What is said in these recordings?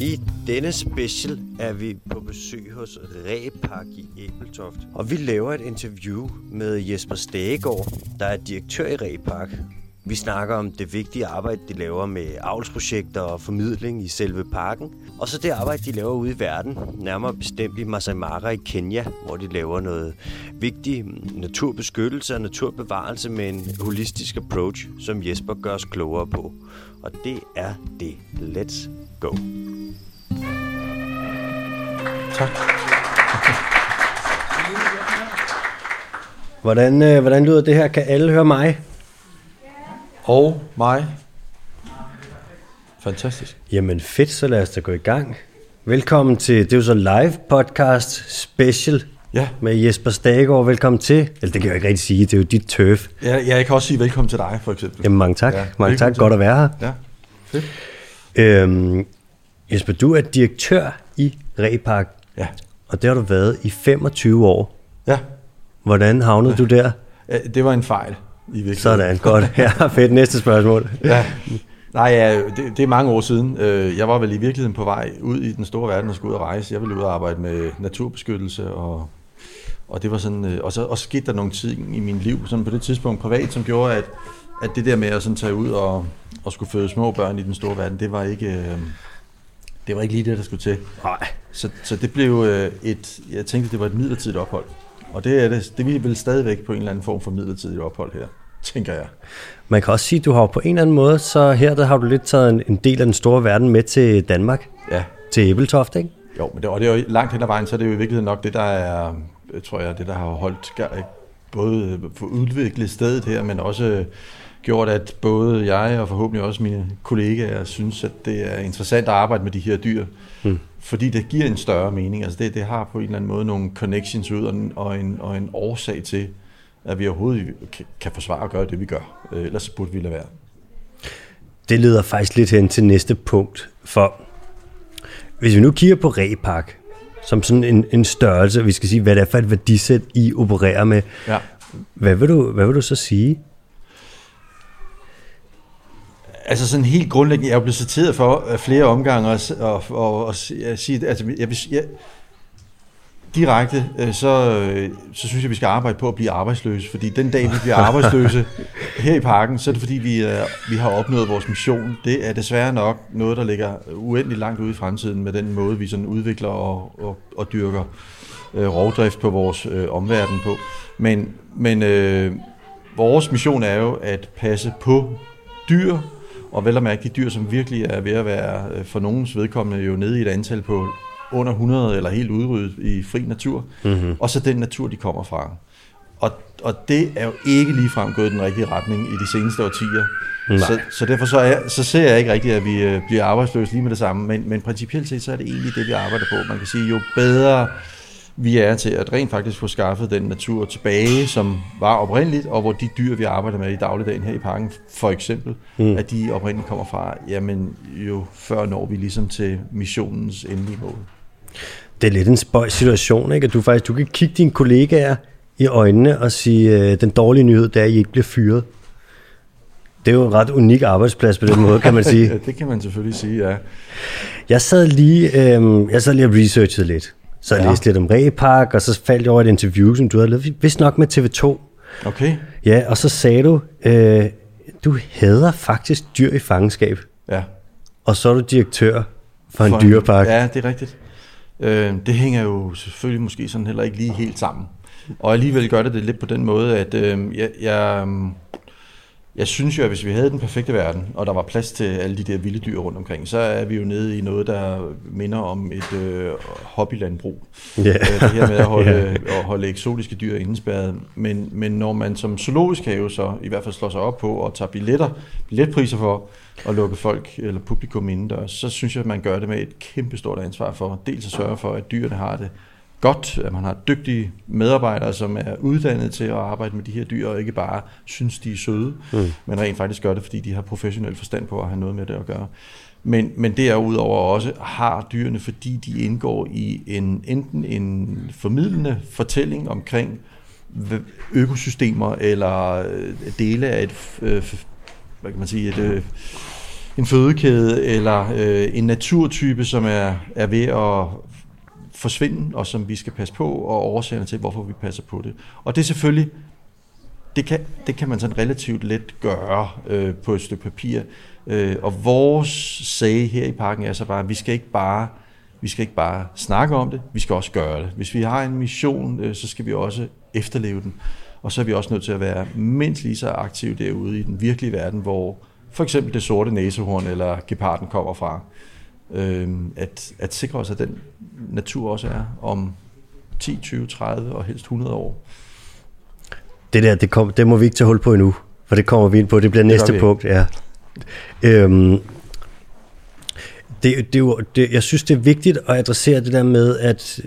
I denne special er vi på besøg hos Repark i Æbeltoft. Og vi laver et interview med Jesper Stagegaard, der er direktør i Repark. Vi snakker om det vigtige arbejde, de laver med avlsprojekter og formidling i selve parken. Og så det arbejde, de laver ude i verden, nærmere bestemt i Masai Mara i Kenya, hvor de laver noget vigtig naturbeskyttelse og naturbevarelse med en holistisk approach, som Jesper gør os klogere på. Og det er det. Let's go. Tak. Hvordan, øh, hvordan lyder det her? Kan alle høre mig? Og mig. Fantastisk. Jamen fedt, så lad os da gå i gang. Velkommen til, det er jo så live podcast special Ja. med Jesper Stagegaard. Velkommen til. Eller det kan jeg ikke rigtig sige, det er jo dit turf. Ja, jeg kan også sige velkommen til dig, for eksempel. Jamen mange tak. Ja, Ja, mange tak, godt at være her. Ja, fedt. Øhm, Jesper, du er direktør i Repark, Ja. og det har du været i 25 år. Ja, Hvordan havnede du der? Det var en fejl i virkeligheden. Sådan, godt. Ja, fedt. Næste spørgsmål. Ja. Nej, ja, det, det er mange år siden. Øh, Jeg var vel i virkeligheden på vej ud i den store verden og skulle ud og rejse. Jeg ville ud og arbejde med naturbeskyttelse, og, og det var sådan, øh, og så og skete der nogle ting i min liv, sådan på det tidspunkt privat, som gjorde, at, at det der med at sådan tage ud og, og skulle føde små børn i den store verden, det var ikke, øh, det var ikke lige det, der skulle til. Nej. Så, så det blev øh, et, jeg tænkte, det var et midlertidigt ophold. Og det er det, det er vel stadigvæk på en eller anden form for midlertidigt ophold her, tænker jeg. Man kan også sige, at du har på en eller anden måde, så her der har du lidt taget en, en del af den store verden med til Danmark, Ja, til Æbeltoft, ikke? jo, men det, og det er jo langt hen ad vejen, så er det jo i virkeligheden nok det, der er, tror jeg, det, der har holdt både for udviklet stedet her, men også gjort, at både jeg og forhåbentlig også mine kollegaer synes, at det er interessant at arbejde med de her dyr. Mm. Fordi det giver en større mening. Altså det, det har på en eller anden måde nogle connections ud og en, og en, og en årsag til, at vi overhovedet kan, forsvare og gøre det, vi gør. Øh, Ellers burde vi lade være. Det leder faktisk lidt hen til næste punkt, for hvis vi nu kigger på Repark, som sådan en, en størrelse, vi skal sige, hvad det er for et værdisæt, I opererer med, Ja. hvad vil du, hvad vil du så sige? Altså sådan helt grundlæggende, jeg er blevet citeret for øh, flere omgange og, og, og, og sige, altså jeg, jeg, direkte, øh, så, øh, så synes jeg, vi skal arbejde på at blive arbejdsløse, fordi den dag, vi bliver arbejdsløse her i parken, så er det fordi, vi, vi har opnået vores mission. Det er desværre nok noget, der ligger uendeligt langt ude i fremtiden med den måde, vi sådan udvikler og, og, og dyrker øh, rovdrift på vores øh, omverden på. Men, men øh, vores mission er jo at passe på dyr, og vel at mærke de dyr, som virkelig er ved at være øh, for nogens vedkommende jo nede i et antal på under 100 eller helt udryddet i fri natur, mm-hmm. og så den natur, de kommer fra. Og, og det er jo ikke ligefrem gået i den rigtige retning i de seneste årtier. Så, så derfor så, er, så ser jeg ikke rigtigt, at vi øh, bliver arbejdsløse lige med det samme, men, men principielt set, så er det egentlig det, vi arbejder på. Man kan sige, jo bedre vi er til at rent faktisk få skaffet den natur tilbage, som var oprindeligt, og hvor de dyr, vi arbejder med i dagligdagen her i parken, for eksempel, mm. at de oprindeligt kommer fra, jamen jo før når vi ligesom til missionens endelige mål. Det er lidt en spøjs situation, ikke? At du faktisk du kan kigge dine kollegaer i øjnene og sige, øh, den dårlige nyhed, det er, at I ikke bliver fyret. Det er jo en ret unik arbejdsplads på den måde, kan man sige. Ja, det kan man selvfølgelig sige, ja. Jeg sad lige, øh, jeg sad lige og researchede lidt. Så jeg Ja. læste lidt om Repark, og så faldt jeg over et interview, som du havde lavet, vist nok med TV2. Okay, Ja, og så sagde du, øh, du hader faktisk dyr i fangenskab, ja. og så er du direktør for en For dyrepark. Ja, det er rigtigt. Øh, det hænger jo selvfølgelig måske sådan heller ikke lige helt sammen. Og alligevel gør det det lidt på den måde, at øh, jeg, jeg, jeg synes jo, at hvis vi havde den perfekte verden, og der var plads til alle de der vilde dyr rundt omkring, så er vi jo nede i noget, der minder om et øh, hobbylandbrug. Ja. Øh, det her med at holde, Ja. at holde eksotiske dyr indespærret. Men, men når man som zoologisk have så i hvert fald slår sig op på og tager billetter, billetpriser for at lukke folk eller publikum indendørs, så synes jeg, at man gør det med et kæmpestort ansvar for dels at sørge for, at dyrene har det godt, at man har dygtige medarbejdere, som er uddannet til at arbejde med de her dyr, og ikke bare synes, de er søde, mm. men rent faktisk gør det, fordi de har professionel forstand på at have noget med det at gøre. Men, men derudover også har dyrene, fordi de indgår i en enten en formidlende fortælling omkring økosystemer eller øh, dele af et, øh, hvad kan man sige, et øh, en fødekæde eller øh, en naturtype, som er, er ved at forsvinde, og som vi skal passe på, og årsagerne til, hvorfor vi passer på det. Og det er selvfølgelig, det kan, det kan man sådan relativt let gøre øh, på et stykke papir. Øh, og vores sag her i parken er så bare, at vi skal ikke bare vi skal ikke bare snakke om det, vi skal også gøre det. Hvis vi har en mission, øh, så skal vi også efterleve den. Og så er vi også nødt til at være mindst lige så aktive derude i den virkelige verden, hvor for eksempel det sorte næsehorn eller geparden kommer fra. Øh, at, at sikre os, at den natur også er om 10, 20, 30 og helst 100 år. Det der, det, kom, det må vi ikke tage hul på endnu, for det kommer vi ind på. Det bliver det næste punkt. Ja. Øhm, det, det, det, jeg synes, det er vigtigt at adressere det der med, at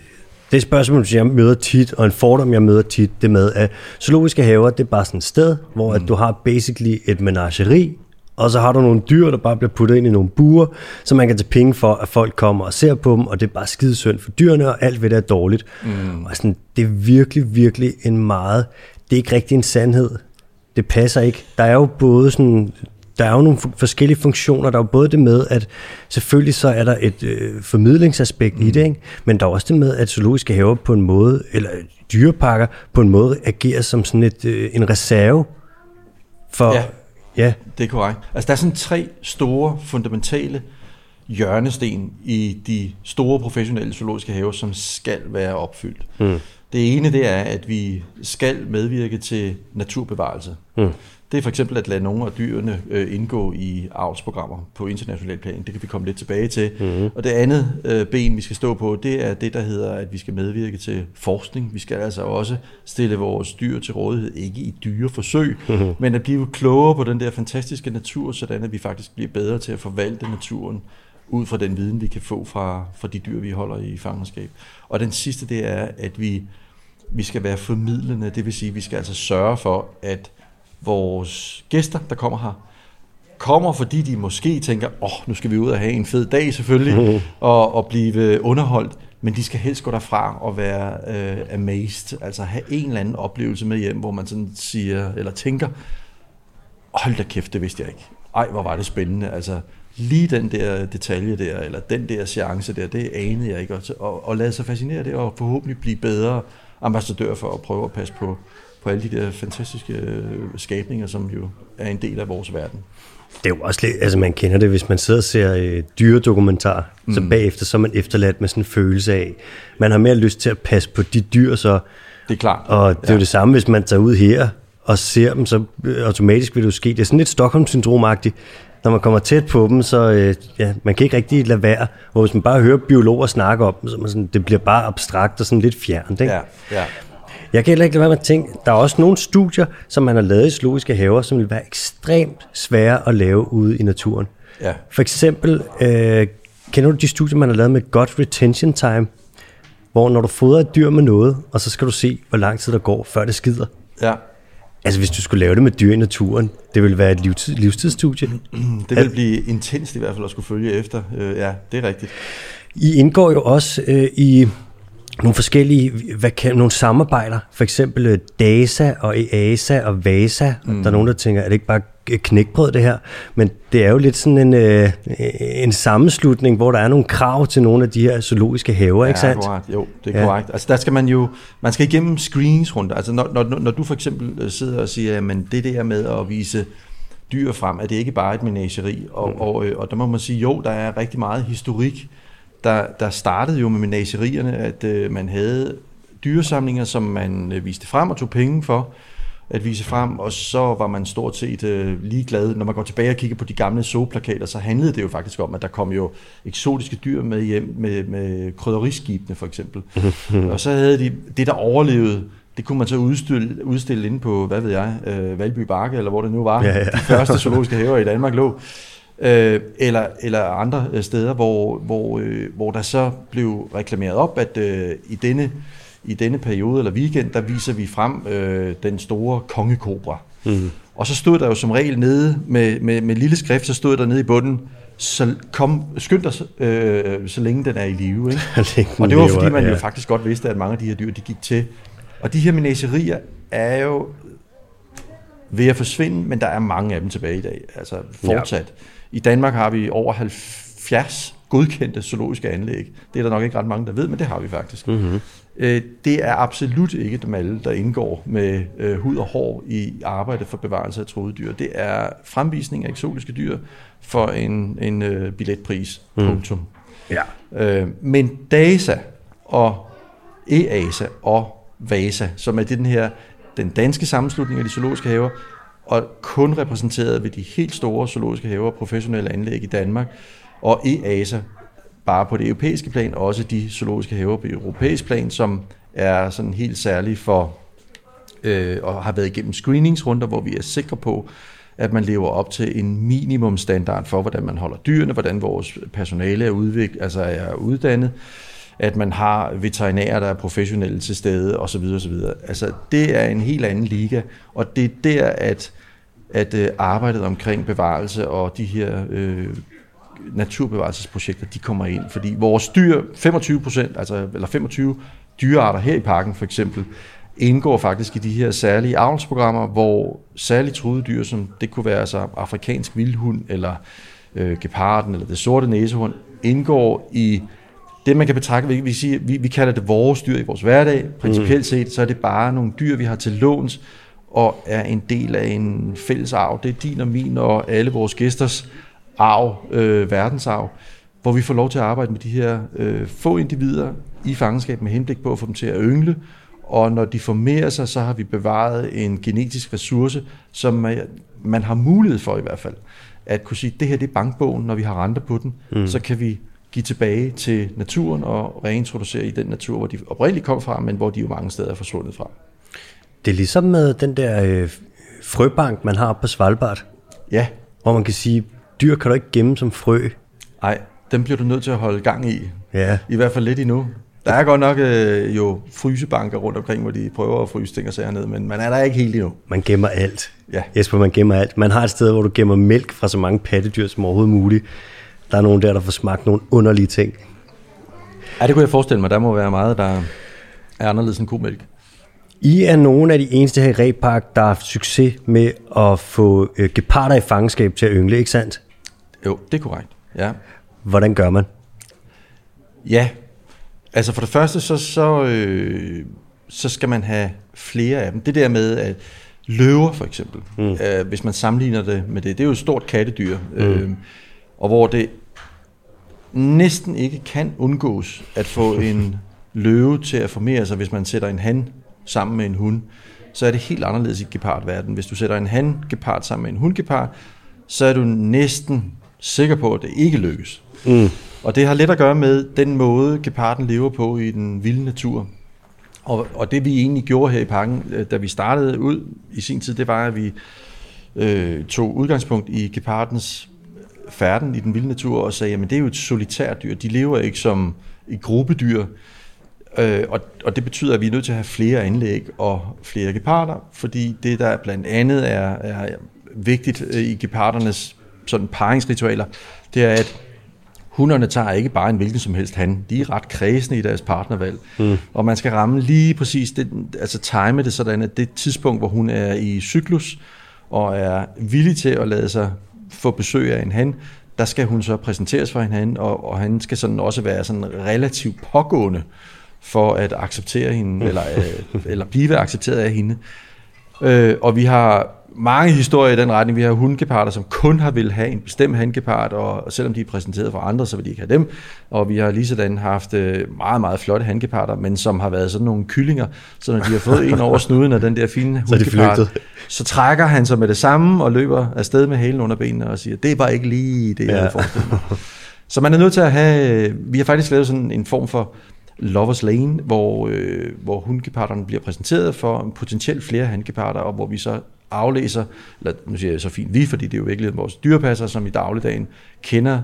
det spørgsmål, som jeg møder tit, og en fordom, jeg møder tit, det med, at zoologiske haver, det er bare sådan et sted, hvor mm. at du har basically et menageri, og så har du nogle dyr, der bare bliver puttet ind i nogle buer, så man kan tage penge for, at folk kommer og ser på dem, og det er bare skidesynd for dyrene, og alt ved det er dårligt. Mm. Og sådan, det er virkelig, virkelig en meget, det er ikke rigtig en sandhed. Det passer ikke. Der er jo både sådan, der er jo nogle forskellige funktioner. Der er jo både det med, at selvfølgelig så er der et øh, formidlingsaspekt mm. i det, ikke? men der er også det med, at zoologiske haver på en måde, eller dyreparker på en måde agerer som sådan et, øh, en reserve for, ja. Ja. Det er korrekt. Altså, der er sådan tre store, fundamentale hjørnesten i de store professionelle zoologiske haver, som skal være opfyldt. Mm. Det ene det er, at vi skal medvirke til naturbevarelse. Mm. Det er for eksempel at lade nogle af dyrene øh, indgå i avlsprogrammer på international plan. Det kan vi komme lidt tilbage til. Mm-hmm. Og det andet øh, ben, vi skal stå på, det er det, der hedder, at vi skal medvirke til forskning. Vi skal altså også stille vores dyr til rådighed, ikke i dyreforsøg, mm-hmm. men at blive klogere på den der fantastiske natur, sådan at vi faktisk bliver bedre til at forvalte naturen ud fra den viden, vi kan få fra, fra de dyr, vi holder i fangenskab. Og den sidste, det er, at vi, vi skal være formidlende, det vil sige, at vi skal altså sørge for, at vores gæster, der kommer her, kommer, fordi de måske tænker, åh, oh, nu skal vi ud og have en fed dag selvfølgelig, mm. og, og blive underholdt, men de skal helst gå derfra og være uh, amazed, altså have en eller anden oplevelse med hjem, hvor man sådan siger, eller tænker, hold da kæft, det vidste jeg ikke. Ej, hvor var det spændende, altså lige den der detalje der, eller den der chance der, det anede jeg ikke, og, og lade sig fascinere det, og forhåbentlig blive bedre ambassadør for at prøve at passe på på alle de der fantastiske øh, skabninger, som jo er en del af vores verden. Det er jo også lidt, altså man kender det, hvis man sidder og ser øh, dyredokumentar, mm. så bagefter så er man efterladt med sådan en følelse af, man har mere lyst til at passe på de dyr, så... Det er klart. Og det er ja. jo det samme, hvis man tager ud her og ser dem, så øh, automatisk vil det jo ske. Det er sådan lidt Stockholm-syndromagtigt. Når man kommer tæt på dem, så øh, ja, man kan ikke rigtig lade være. Og hvis man bare hører biologer snakke om dem, så man sådan, det bliver bare abstrakt og sådan lidt fjernt. Ikke? Ja, ja. Jeg kan heller ikke lade være med at tænke, der er også nogle studier, som man har lavet i zoologiske haver, som vil være ekstremt svære at lave ude i naturen. Ja. For eksempel, øh, kender du de studier, man har lavet med godt retention time, hvor når du fodrer et dyr med noget, og så skal du se, hvor lang tid der går, før det skider. Ja. Altså hvis du skulle lave det med dyr i naturen, det ville være et livstid, livstidsstudie. Det vil blive intenst i hvert fald at skulle følge efter. Øh, ja, det er rigtigt. I indgår jo også øh, i nogle forskellige hvad kan, nogle samarbejder, for eksempel øh, DASA og EASA og VASA. Mm. Der er nogen, der tænker, er det ikke bare knækbrød det her? Men det er jo lidt sådan en, øh, en sammenslutning, hvor der er nogle krav til nogle af de her zoologiske haver, ja, ikke sandt? Korrekt. Jo, det er ja. korrekt. Altså der skal man jo, man skal igennem screeningsrunder. Altså når, når, når du for eksempel øh, sidder og siger, at det der med at vise dyr frem, er det ikke bare et menageri? Og, mm. og, og, og der må man sige, jo, der er rigtig meget historik der, der startede jo med menagerierne, at øh, man havde dyresamlinger, som man øh, viste frem og tog penge for at vise frem, og så var man stort set øh, ligeglad. Når man går tilbage og kigger på de gamle zooplakater, så handlede det jo faktisk om, at der kom jo eksotiske dyr med hjem, med, med krydderiskibene for eksempel. og så havde de det, der overlevede, det kunne man så udstille, udstille inde på, hvad ved jeg, øh, Valby Bakke, eller hvor det nu var, ja, ja. de første zoologiske haver i Danmark lå øh, eller, eller andre øh, steder, hvor, hvor, øh, hvor der så blev reklameret op, at øh, i denne i denne periode eller weekend, der viser vi frem øh, den store kongekobra. Mm. Og så stod der jo som regel nede med, med, med lille skrift, så stod der nede i bunden, så kom, skynd dig, øh, så længe den er i live. Ikke? og det var fordi, man jo faktisk godt vidste, at mange af de her dyr, de gik til. Og de her menagerier er jo ved at forsvinde, men der er mange af dem tilbage i dag, altså fortsat. Ja. I Danmark har vi over 70 godkendte zoologiske anlæg. Det er der nok ikke ret mange, der ved, men det har vi faktisk. Mm-hmm. Det er absolut ikke dem alle, der indgår med øh, hud og hår i arbejdet for bevarelse af troede dyr. Det er fremvisning af eksotiske dyr for en, en uh, billetpris. Mm. Punktum. Ja. Øh, men DASA og EASA og VASA, som er den her den danske sammenslutning af de zoologiske haver, og kun repræsenteret ved de helt store zoologiske haver, professionelle anlæg i Danmark, og EASA, bare på det europæiske plan, også de zoologiske haver på europæisk plan, som er sådan helt særlige for, øh, og har været igennem screeningsrunder, hvor vi er sikre på, at man lever op til en minimumstandard for, hvordan man holder dyrene, hvordan vores personale er, udviklet, altså er uddannet, at man har veterinærer, der er professionelle til stede osv. osv. Altså, det er en helt anden liga, og det er der, at, at øh, arbejdet omkring bevarelse og de her øh, naturbevarelsesprojekter, de kommer ind. Fordi vores dyr, 25 procent, altså, eller 25 dyrearter her i parken for eksempel, indgår faktisk i de her særlige avlsprogrammer, hvor særligt truede dyr, som det kunne være altså afrikansk vildhund, eller øh, geparden, eller det sorte næsehund, indgår i det, man kan betragte, vi, vi, siger, vi, vi kalder det vores dyr i vores hverdag. Principielt set, så er det bare nogle dyr, vi har til låns, og er en del af en fælles arv. Det er din og min og alle vores gæsters arv, øh, verdensarv, hvor vi får lov til at arbejde med de her øh, få individer i fangenskab med henblik på at få dem til at yngle, og når de formerer sig, så har vi bevaret en genetisk ressource, som man, man har mulighed for i hvert fald, at kunne sige, det her det er bankbogen, når vi har renter på den, mm. så kan vi give tilbage til naturen og reintroducere i den natur, hvor de oprindeligt kom fra, men hvor de jo mange steder er forsvundet fra. Det er ligesom med den der øh, frøbank, man har på Svalbard. Ja. Hvor man kan sige, dyr kan du ikke gemme som frø. Nej, dem bliver du nødt til at holde gang i. Ja. I hvert fald lidt endnu. Der er godt nok øh, jo frysebanker rundt omkring, hvor de prøver at fryse ting og sager ned, men man er der ikke helt endnu. Man gemmer alt. Ja. Jesper, man gemmer alt. Man har et sted, hvor du gemmer mælk fra så mange pattedyr som overhovedet muligt. Der er nogen der, der får smagt nogle underlige ting. Ja, det kunne jeg forestille mig. Der må være meget, der er anderledes end komælk. I er nogle af de eneste her i Repark, der har haft succes med at få øh, geparder i fangenskab til at yngle, ikke sandt? Jo, det er korrekt. Ja. Hvordan gør man? Ja, altså for det første, så, så, øh, så skal man have flere af dem. Det der med, at løver for eksempel, mm. øh, hvis man sammenligner det med det, det er jo et stort kattedyr, mm. øh, og hvor det næsten ikke kan undgås at få en løve til at formere sig, hvis man sætter en han sammen med en hund, så er det helt anderledes i gepardverden. Hvis du sætter en han gepard sammen med en hundgepard, så er du næsten sikker på, at det ikke lykkes. Mm. Og det har lidt at gøre med den måde, geparden lever på i den vilde natur. Og, og det vi egentlig gjorde her i parken, øh, da vi startede ud i sin tid, det var, at vi øh, tog udgangspunkt i gepardens færden i den vilde natur og sagde, at det er jo et solitært dyr. De lever ikke som et gruppedyr. Øh, og, og det betyder, at vi er nødt til at have flere anlæg og flere geparder, fordi det, der blandt andet er, er vigtigt øh, i gepardernes sådan paringsritualer, det er, at hunderne tager ikke bare en hvilken som helst han. De er ret kredsende i deres partnervalg. Mm. Og man skal ramme lige præcis, det, altså time det sådan, at det tidspunkt, hvor hun er i cyklus, og er villig til at lade sig få besøg af en han, der skal hun så præsenteres for en han, og, og han skal sådan også være sådan relativt pågående for at acceptere hende, eller, øh, eller blive accepteret af hende. Øh, og vi har mange historier i den retning. Vi har hundegeparter, som kun har vil have en bestemt handgepart, og selvom de er præsenteret for andre, så vil de ikke have dem. Og vi har lige sådan haft øh, meget, meget flotte handgeparter, men som har været sådan nogle kyllinger, så når de har fået en over snuden af den der fine hundgepart, så, så trækker han sig med det samme og løber afsted med halen under benene og siger, det er bare ikke lige det, jeg ja. havde forestillet mig. Så man er nødt til at have, vi har faktisk lavet sådan en form for Lovers Lane, hvor, øh, hvor hundgeparterne bliver præsenteret for potentielt flere handgeparter, og hvor vi så aflæser, eller nu siger jeg så fint vi, fordi det er jo virkelig vores dyrepasser, som i dagligdagen kender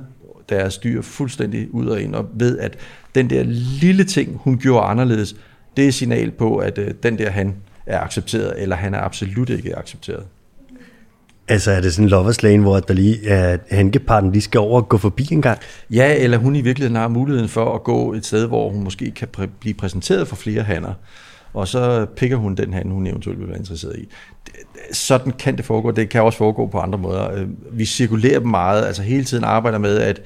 deres dyr fuldstændig ud og ind, og ved, at den der lille ting, hun gjorde anderledes, det er signal på, at øh, den der han er accepteret, eller han er absolut ikke accepteret. Altså er det sådan en lovers lane, hvor der lige er hankeparten lige skal over og gå forbi en gang? Ja, eller hun i virkeligheden har muligheden for at gå et sted, hvor hun måske kan præ- blive præsenteret for flere hanner og så pikker hun den han, hun eventuelt vil være interesseret i. Sådan kan det foregå. Det kan også foregå på andre måder. Øh, vi cirkulerer dem meget, altså hele tiden arbejder med, at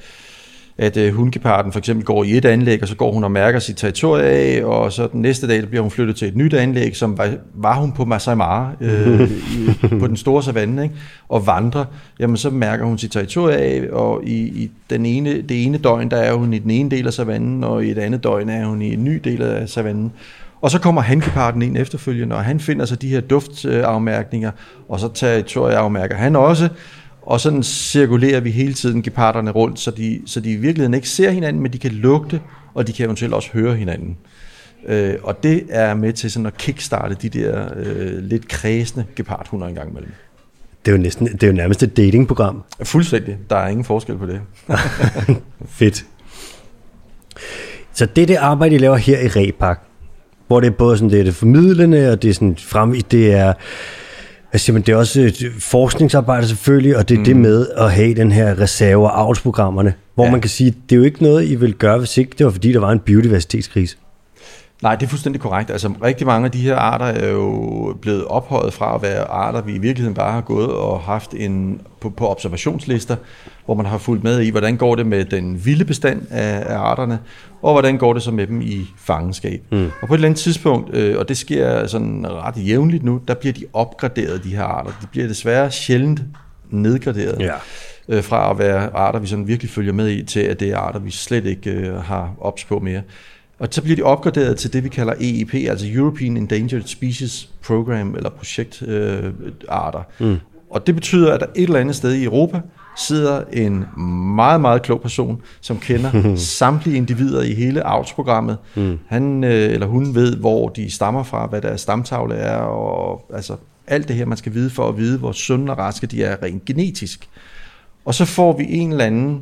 at øh, hundgeparten for eksempel går i et anlæg, og så går hun og mærker sit territorie af, og så den næste dag der bliver hun flyttet til et nyt anlæg, som var, var hun på Masai Mara, øh, i, på den store savanne, ikke? og vandrer, jamen så mærker hun sit territorie af, og i, i den ene, det ene døgn, der er hun i den ene del af savannen, og i et andet døgn er hun i en ny del af savannen. Og så kommer hangeparten ind efterfølgende, og han finder så de her duftafmærkninger, og så territorieafmærker han også, og sådan cirkulerer vi hele tiden geparderne rundt, så de, så de i virkeligheden ikke ser hinanden, men de kan lugte, og de kan eventuelt også høre hinanden. Øh, og det er med til sådan at kickstarte de der øh, lidt kredsende gepardhunder en gang imellem. Det er jo, næsten, det er jo nærmest et datingprogram. Fuldstændig. Der er ingen forskel på det. Fedt. Så det det arbejde, I laver her i Repak, hvor det er både sådan, det er det formidlende, og det er sådan frem, det er hvad siger man, det er også et forskningsarbejde selvfølgelig, og det er mm. det med at have den her reserve- og avlsprogrammerne, hvor ja. man kan sige, det er jo ikke noget, I vil gøre, hvis ikke det var fordi, der var en biodiversitetskrise. Nej, det er fuldstændig korrekt. Altså rigtig mange af de her arter er jo blevet ophøjet fra at være arter, vi i virkeligheden bare har gået og haft en på, på observationslister, hvor man har fulgt med i, hvordan går det med den vilde bestand af, af arterne, og hvordan går det så med dem i fangenskab. Mm. Og på et eller andet tidspunkt, øh, og det sker sådan ret jævnligt nu, der bliver de opgraderet, de her arter. De bliver desværre sjældent nedgraderet. Ja øh, fra at være arter, vi sådan virkelig følger med i, til at det er arter, vi slet ikke øh, har ops på mere. Og så bliver de opgraderet til det, vi kalder EEP, altså European Endangered Species Program, eller projektarter. Øh, mm. Og det betyder, at der et eller andet sted i Europa sidder en meget, meget klog person, som kender samtlige individer i hele avlsprogrammet. Mm. Han øh, eller hun ved, hvor de stammer fra, hvad deres stamtavle er, og altså alt det her, man skal vide for at vide, hvor sunde og raske de er rent genetisk. Og så får vi en eller anden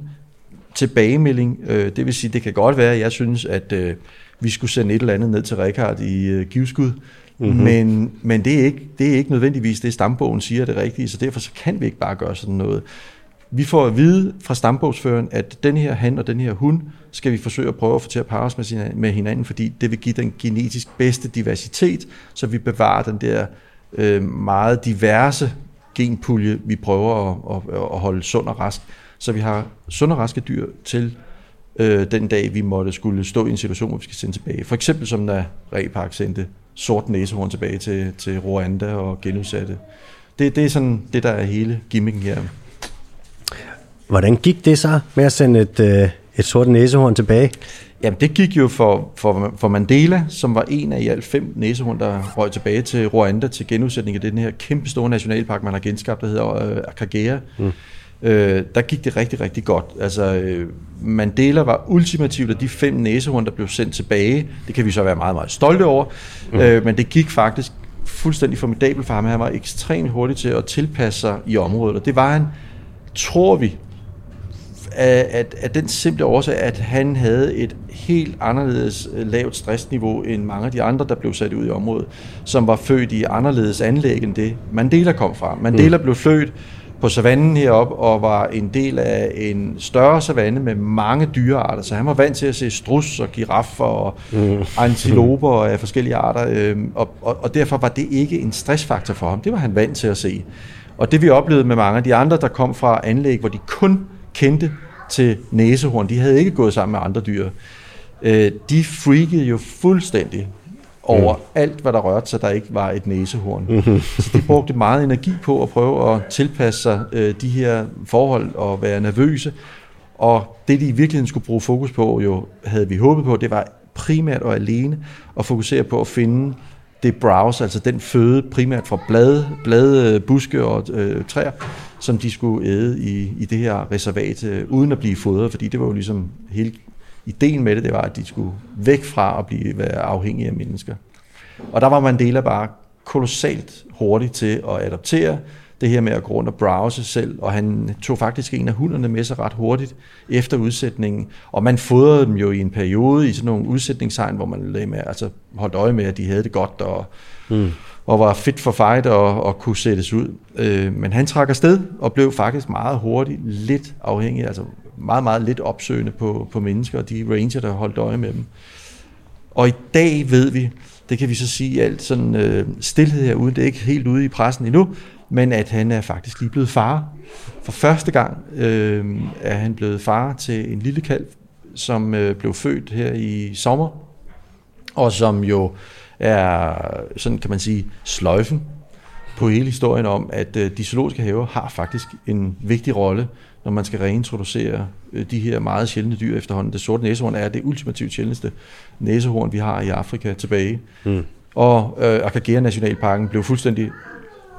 tilbagemelding. Øh, det vil sige, det kan godt være, at jeg synes, at øh, vi skulle sende et eller andet ned til Rikard i øh, Givskud, mm-hmm. men, men det, er ikke, det er ikke nødvendigvis det, stambogen siger det rigtige, så derfor så kan vi ikke bare gøre sådan noget. Vi får at vide fra stambogsføren, at den her han og den her hun skal vi forsøge at prøve at få til at parre os med, sin, med hinanden, fordi det vil give den genetisk bedste diversitet, så vi bevarer den der øh, meget diverse genpulje, vi prøver at, at, at holde sund og rask så vi har sunde og raske dyr til øh, den dag, vi måtte skulle stå i en situation, hvor vi skal sende tilbage. For eksempel som da Repark sendte sort næsehorn tilbage til, til Rwanda og genudsatte. Det, det er sådan det, der er hele gimmicken her. Hvordan gik det så med at sende et, øh, et sort næsehorn tilbage? Jamen det gik jo for, for, for Mandela, som var en af i alt fem næsehorn, der røg tilbage til Rwanda til genudsætning af den her kæmpe store nationalpark, man har genskabt, der hedder øh, Akagera. Mm øh, der gik det rigtig, rigtig godt. Altså, øh, Mandela var ultimativt af de fem næsehorn, der blev sendt tilbage. Det kan vi så være meget, meget stolte over. Mm. Øh, men det gik faktisk fuldstændig formidabelt for ham. Han var ekstremt hurtig til at tilpasse sig i området, og det var han, tror vi, at, at, at den simple årsag, at han havde et helt anderledes øh, lavt stressniveau end mange af de andre, der blev sat ud i området, som var født i anderledes anlæg end det Mandela kom fra. Mandela mm. blev født på savannen heroppe og var en del af en større savanne med mange dyrearter, så han var vant til at se strus og giraffer og mm. antiloper af forskellige arter, øhm, og, og, og derfor var det ikke en stressfaktor for ham. Det var han vant til at se. Og det vi oplevede med mange af de andre, der kom fra anlæg, hvor de kun kendte til næsehorn, de havde ikke gået sammen med andre dyr, øh, de freakede jo fuldstændig over mm. alt, hvad der rørte sig, der ikke var et næsehorn. Mm-hmm. Så de brugte meget energi på at prøve at tilpasse sig øh, de her forhold og være nervøse. Og det, de i virkeligheden skulle bruge fokus på, jo havde vi håbet på, det var primært og alene at fokusere på at finde det browse, altså den føde primært fra blade, blade øh, buske og øh, træer, som de skulle æde i, i det her reservat, øh, uden at blive fodret, fordi det var jo ligesom hele ideen med det, det var, at de skulle væk fra at blive være afhængige af mennesker. Og der var Mandela bare kolossalt hurtig til at adoptere det her med at gå rundt og browse selv, og han tog faktisk en af hunderne med sig ret hurtigt efter udsætningen, og man fodrede dem jo i en periode i sådan nogle udsætningstegn, hvor man med, altså holdt øje med, at de havde det godt, og, mm. og var fit for fight og, og kunne sættes ud. Øh, men han trak afsted og blev faktisk meget hurtigt lidt afhængig, altså meget, meget lidt opsøgende på, på mennesker og de ranger, der holdt øje med dem. Og i dag ved vi, det kan vi så sige alt sådan øh, stillhed herude, det er ikke helt ude i pressen endnu, men at han er faktisk lige blevet far. For første gang øh, er han blevet far til en lille kalv, som øh, blev født her i sommer, og som jo er, sådan kan man sige, sløjfen på hele historien om, at øh, de zoologiske haver har faktisk en vigtig rolle, når man skal reintroducere øh, de her meget sjældne dyr efterhånden. Det sorte næsehorn er det ultimativt sjældneste næsehorn, vi har i Afrika tilbage. Mm. Og øh, Akagera Nationalparken blev fuldstændig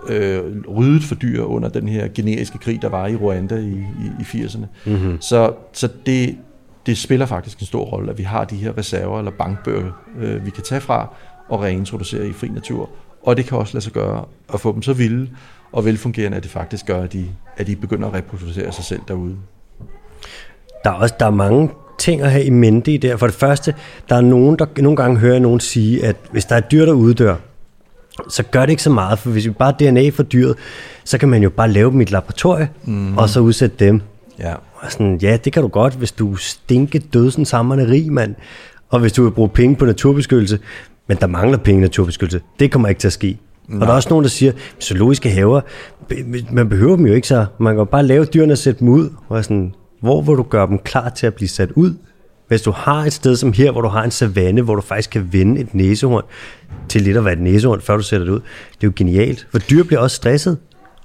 øh, ryddet for dyr under den her generiske krig, der var i Rwanda i, i, i 80'erne. Mm-hmm. Så, så det, det spiller faktisk en stor rolle, at vi har de her reserver eller bankbøger, øh, vi kan tage fra og reintroducere i fri natur. Og det kan også lade sig gøre at få dem så vilde og velfungerende, at det faktisk gør, at de, at de begynder at reproducere sig selv derude. Der er også der er mange ting at have i mente i der. For det første, der er nogen, der nogle gange hører nogen sige, at hvis der er dyr, der uddør, så gør det ikke så meget, for hvis vi bare DNA for dyret, så kan man jo bare lave dem i et laboratorie, mm. og så udsætte dem. Ja. Og sådan, ja, det kan du godt, hvis du stinke dødsenshammerne rig, mand. Og hvis du vil bruge penge på naturbeskyttelse, men der mangler penge i naturbeskyttelse. Det kommer ikke til at ske. Nej. Og der er også nogen, der siger, zoologiske haver, man behøver dem jo ikke så. Man kan bare lave dyrene og sætte dem ud. Og sådan, hvor vil du gøre dem klar til at blive sat ud? Hvis du har et sted som her, hvor du har en savanne, hvor du faktisk kan vende et næsehorn til lidt at være et næsehorn, før du sætter det ud. Det er jo genialt, for dyr bliver også stresset.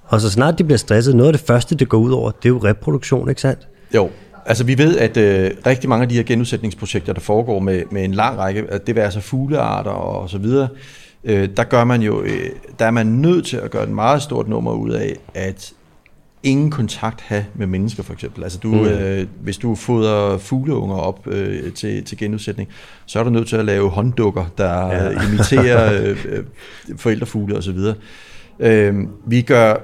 Og så snart de bliver stresset, noget af det første, det går ud over, det er jo reproduktion, ikke sandt? Jo, altså vi ved, at øh, rigtig mange af de her genudsætningsprojekter, der foregår med, med en lang række, at det vil altså fuglearter og så videre, øh, der gør man jo, øh, der er man nødt til at gøre et meget stort nummer ud af, at ingen kontakt have med mennesker for eksempel. Altså du, mm. øh, hvis du fodrer fugleunger op øh, til, til genudsætning, så er du nødt til at lave hånddukker, der ja. imiterer øh, øh, forældrefugle osv. Øh, vi gør,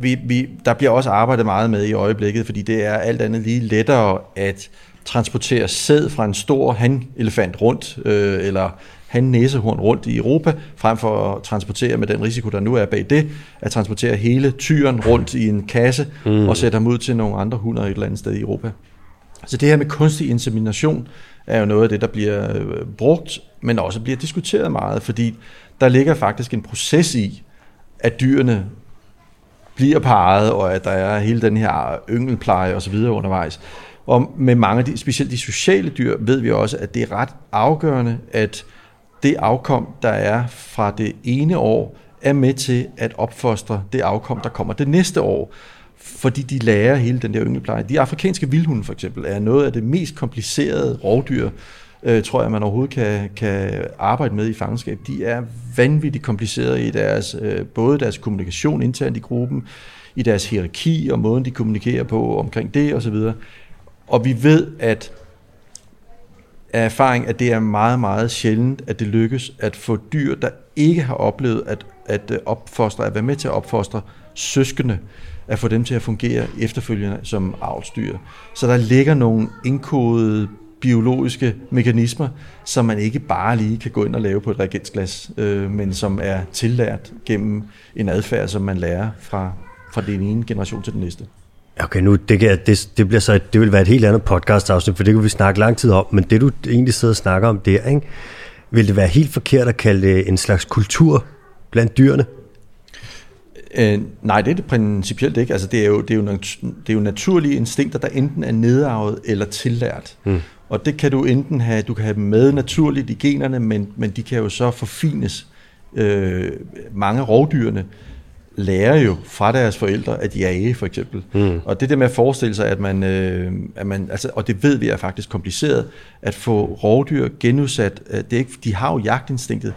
vi, vi, der bliver også arbejdet meget med i øjeblikket, fordi det er alt andet lige lettere at transportere sæd fra en stor hanelefant rundt, øh, eller han næsehorn rundt i Europa, frem for at transportere med den risiko, der nu er bag det, at transportere hele tyren rundt i en kasse mm. og sætte ham ud til nogle andre hunder et eller andet sted i Europa. Så det her med kunstig insemination er jo noget af det, der bliver øh, brugt, men også bliver diskuteret meget, fordi der ligger faktisk en proces i, at dyrene bliver parret, og at der er hele den her yngelpleje osv. undervejs. Og med mange af de, specielt de sociale dyr, ved vi også, at det er ret afgørende, at det afkom, der er fra det ene år, er med til at opfostre det afkom, der kommer det næste år. Fordi de lærer hele den der yngelpleje. De afrikanske vildhunde for eksempel er noget af det mest komplicerede rovdyr, øh, tror jeg, man overhovedet kan, kan arbejde med i fangenskab. De er vanvittigt komplicerede i deres, øh, både deres kommunikation internt i gruppen, i deres hierarki og måden, de kommunikerer på omkring det osv. Og vi ved, at af erfaring, at det er meget, meget sjældent, at det lykkes at få dyr, der ikke har oplevet at, at øh, opfostre, at være med til at opfostre søskende, at få dem til at fungere efterfølgende som avlsdyr. Så der ligger nogle indkodede biologiske mekanismer, som man ikke bare lige kan gå ind og lave på et reagensglas, øh, men som er tillært gennem en adfærd, som man lærer fra, fra den ene generation til den næste. Okay, nu, det, kan, det, det, bliver så, det vil være et helt andet podcast afsnit, for det kan vi snakke lang tid om, men det du egentlig sidder og snakker om der, ikke? vil det være helt forkert at kalde det en slags kultur blandt dyrene? Øh, nej, det er det principielt ikke. Altså, det, er jo, det, er jo, det er jo naturlige instinkter, der enten er nedarvet eller tillært. Mm. Og det kan du enten have, du kan have dem med naturligt i generne, men, men de kan jo så forfines. Øh, mange rovdyrene lærer jo fra deres forældre at jage, for eksempel. Mm. Og det der med at forestille sig, at man, øh, at man altså, og det ved vi er faktisk kompliceret, at få rovdyr genudsat, øh, det er ikke, de har jo jagtinstinktet,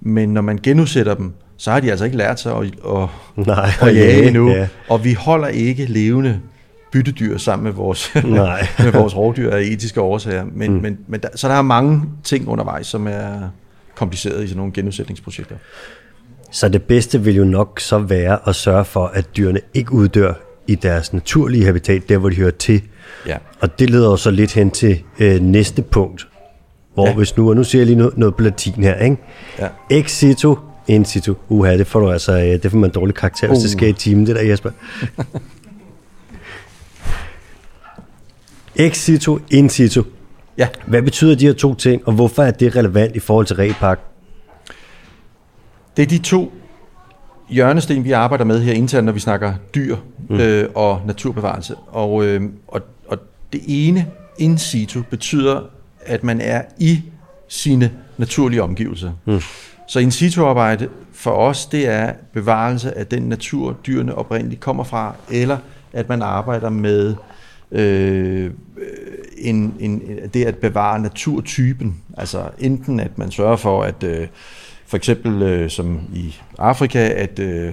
men når man genudsætter dem, så har de altså ikke lært sig at, at, Nej, at jage endnu. Ja. Og vi holder ikke levende byttedyr sammen med vores, Nej. med vores rovdyr af etiske årsager. Men, mm. men, men der, så der er mange ting undervejs, som er kompliceret i sådan nogle genudsætningsprojekter. Så det bedste vil jo nok så være at sørge for, at dyrene ikke uddør i deres naturlige habitat, der hvor de hører til. Ja. Og det leder jo så lidt hen til øh, næste punkt, hvor ja. hvis nu, og nu siger jeg lige noget, noget på latin her, ikke? Ja. Ex situ, in situ. Uha, det får du altså, øh, det får man dårlig karakter, uh. hvis det uh. skal i timen, det der Jesper. Ex situ, in situ. Ja. Hvad betyder de her to ting, og hvorfor er det relevant i forhold til repark? Det er de to hjørnesten, vi arbejder med her internt, når vi snakker dyr mm. øh, og naturbevarelse. Og, øh, og, og det ene in situ betyder, at man er i sine naturlige omgivelser. Mm. Så in situ arbejde for os, det er bevarelse af den natur, dyrene oprindeligt kommer fra, eller at man arbejder med øh, en, en, det at bevare naturtypen. Altså enten at man sørger for, at øh, for eksempel øh, som i Afrika, at øh,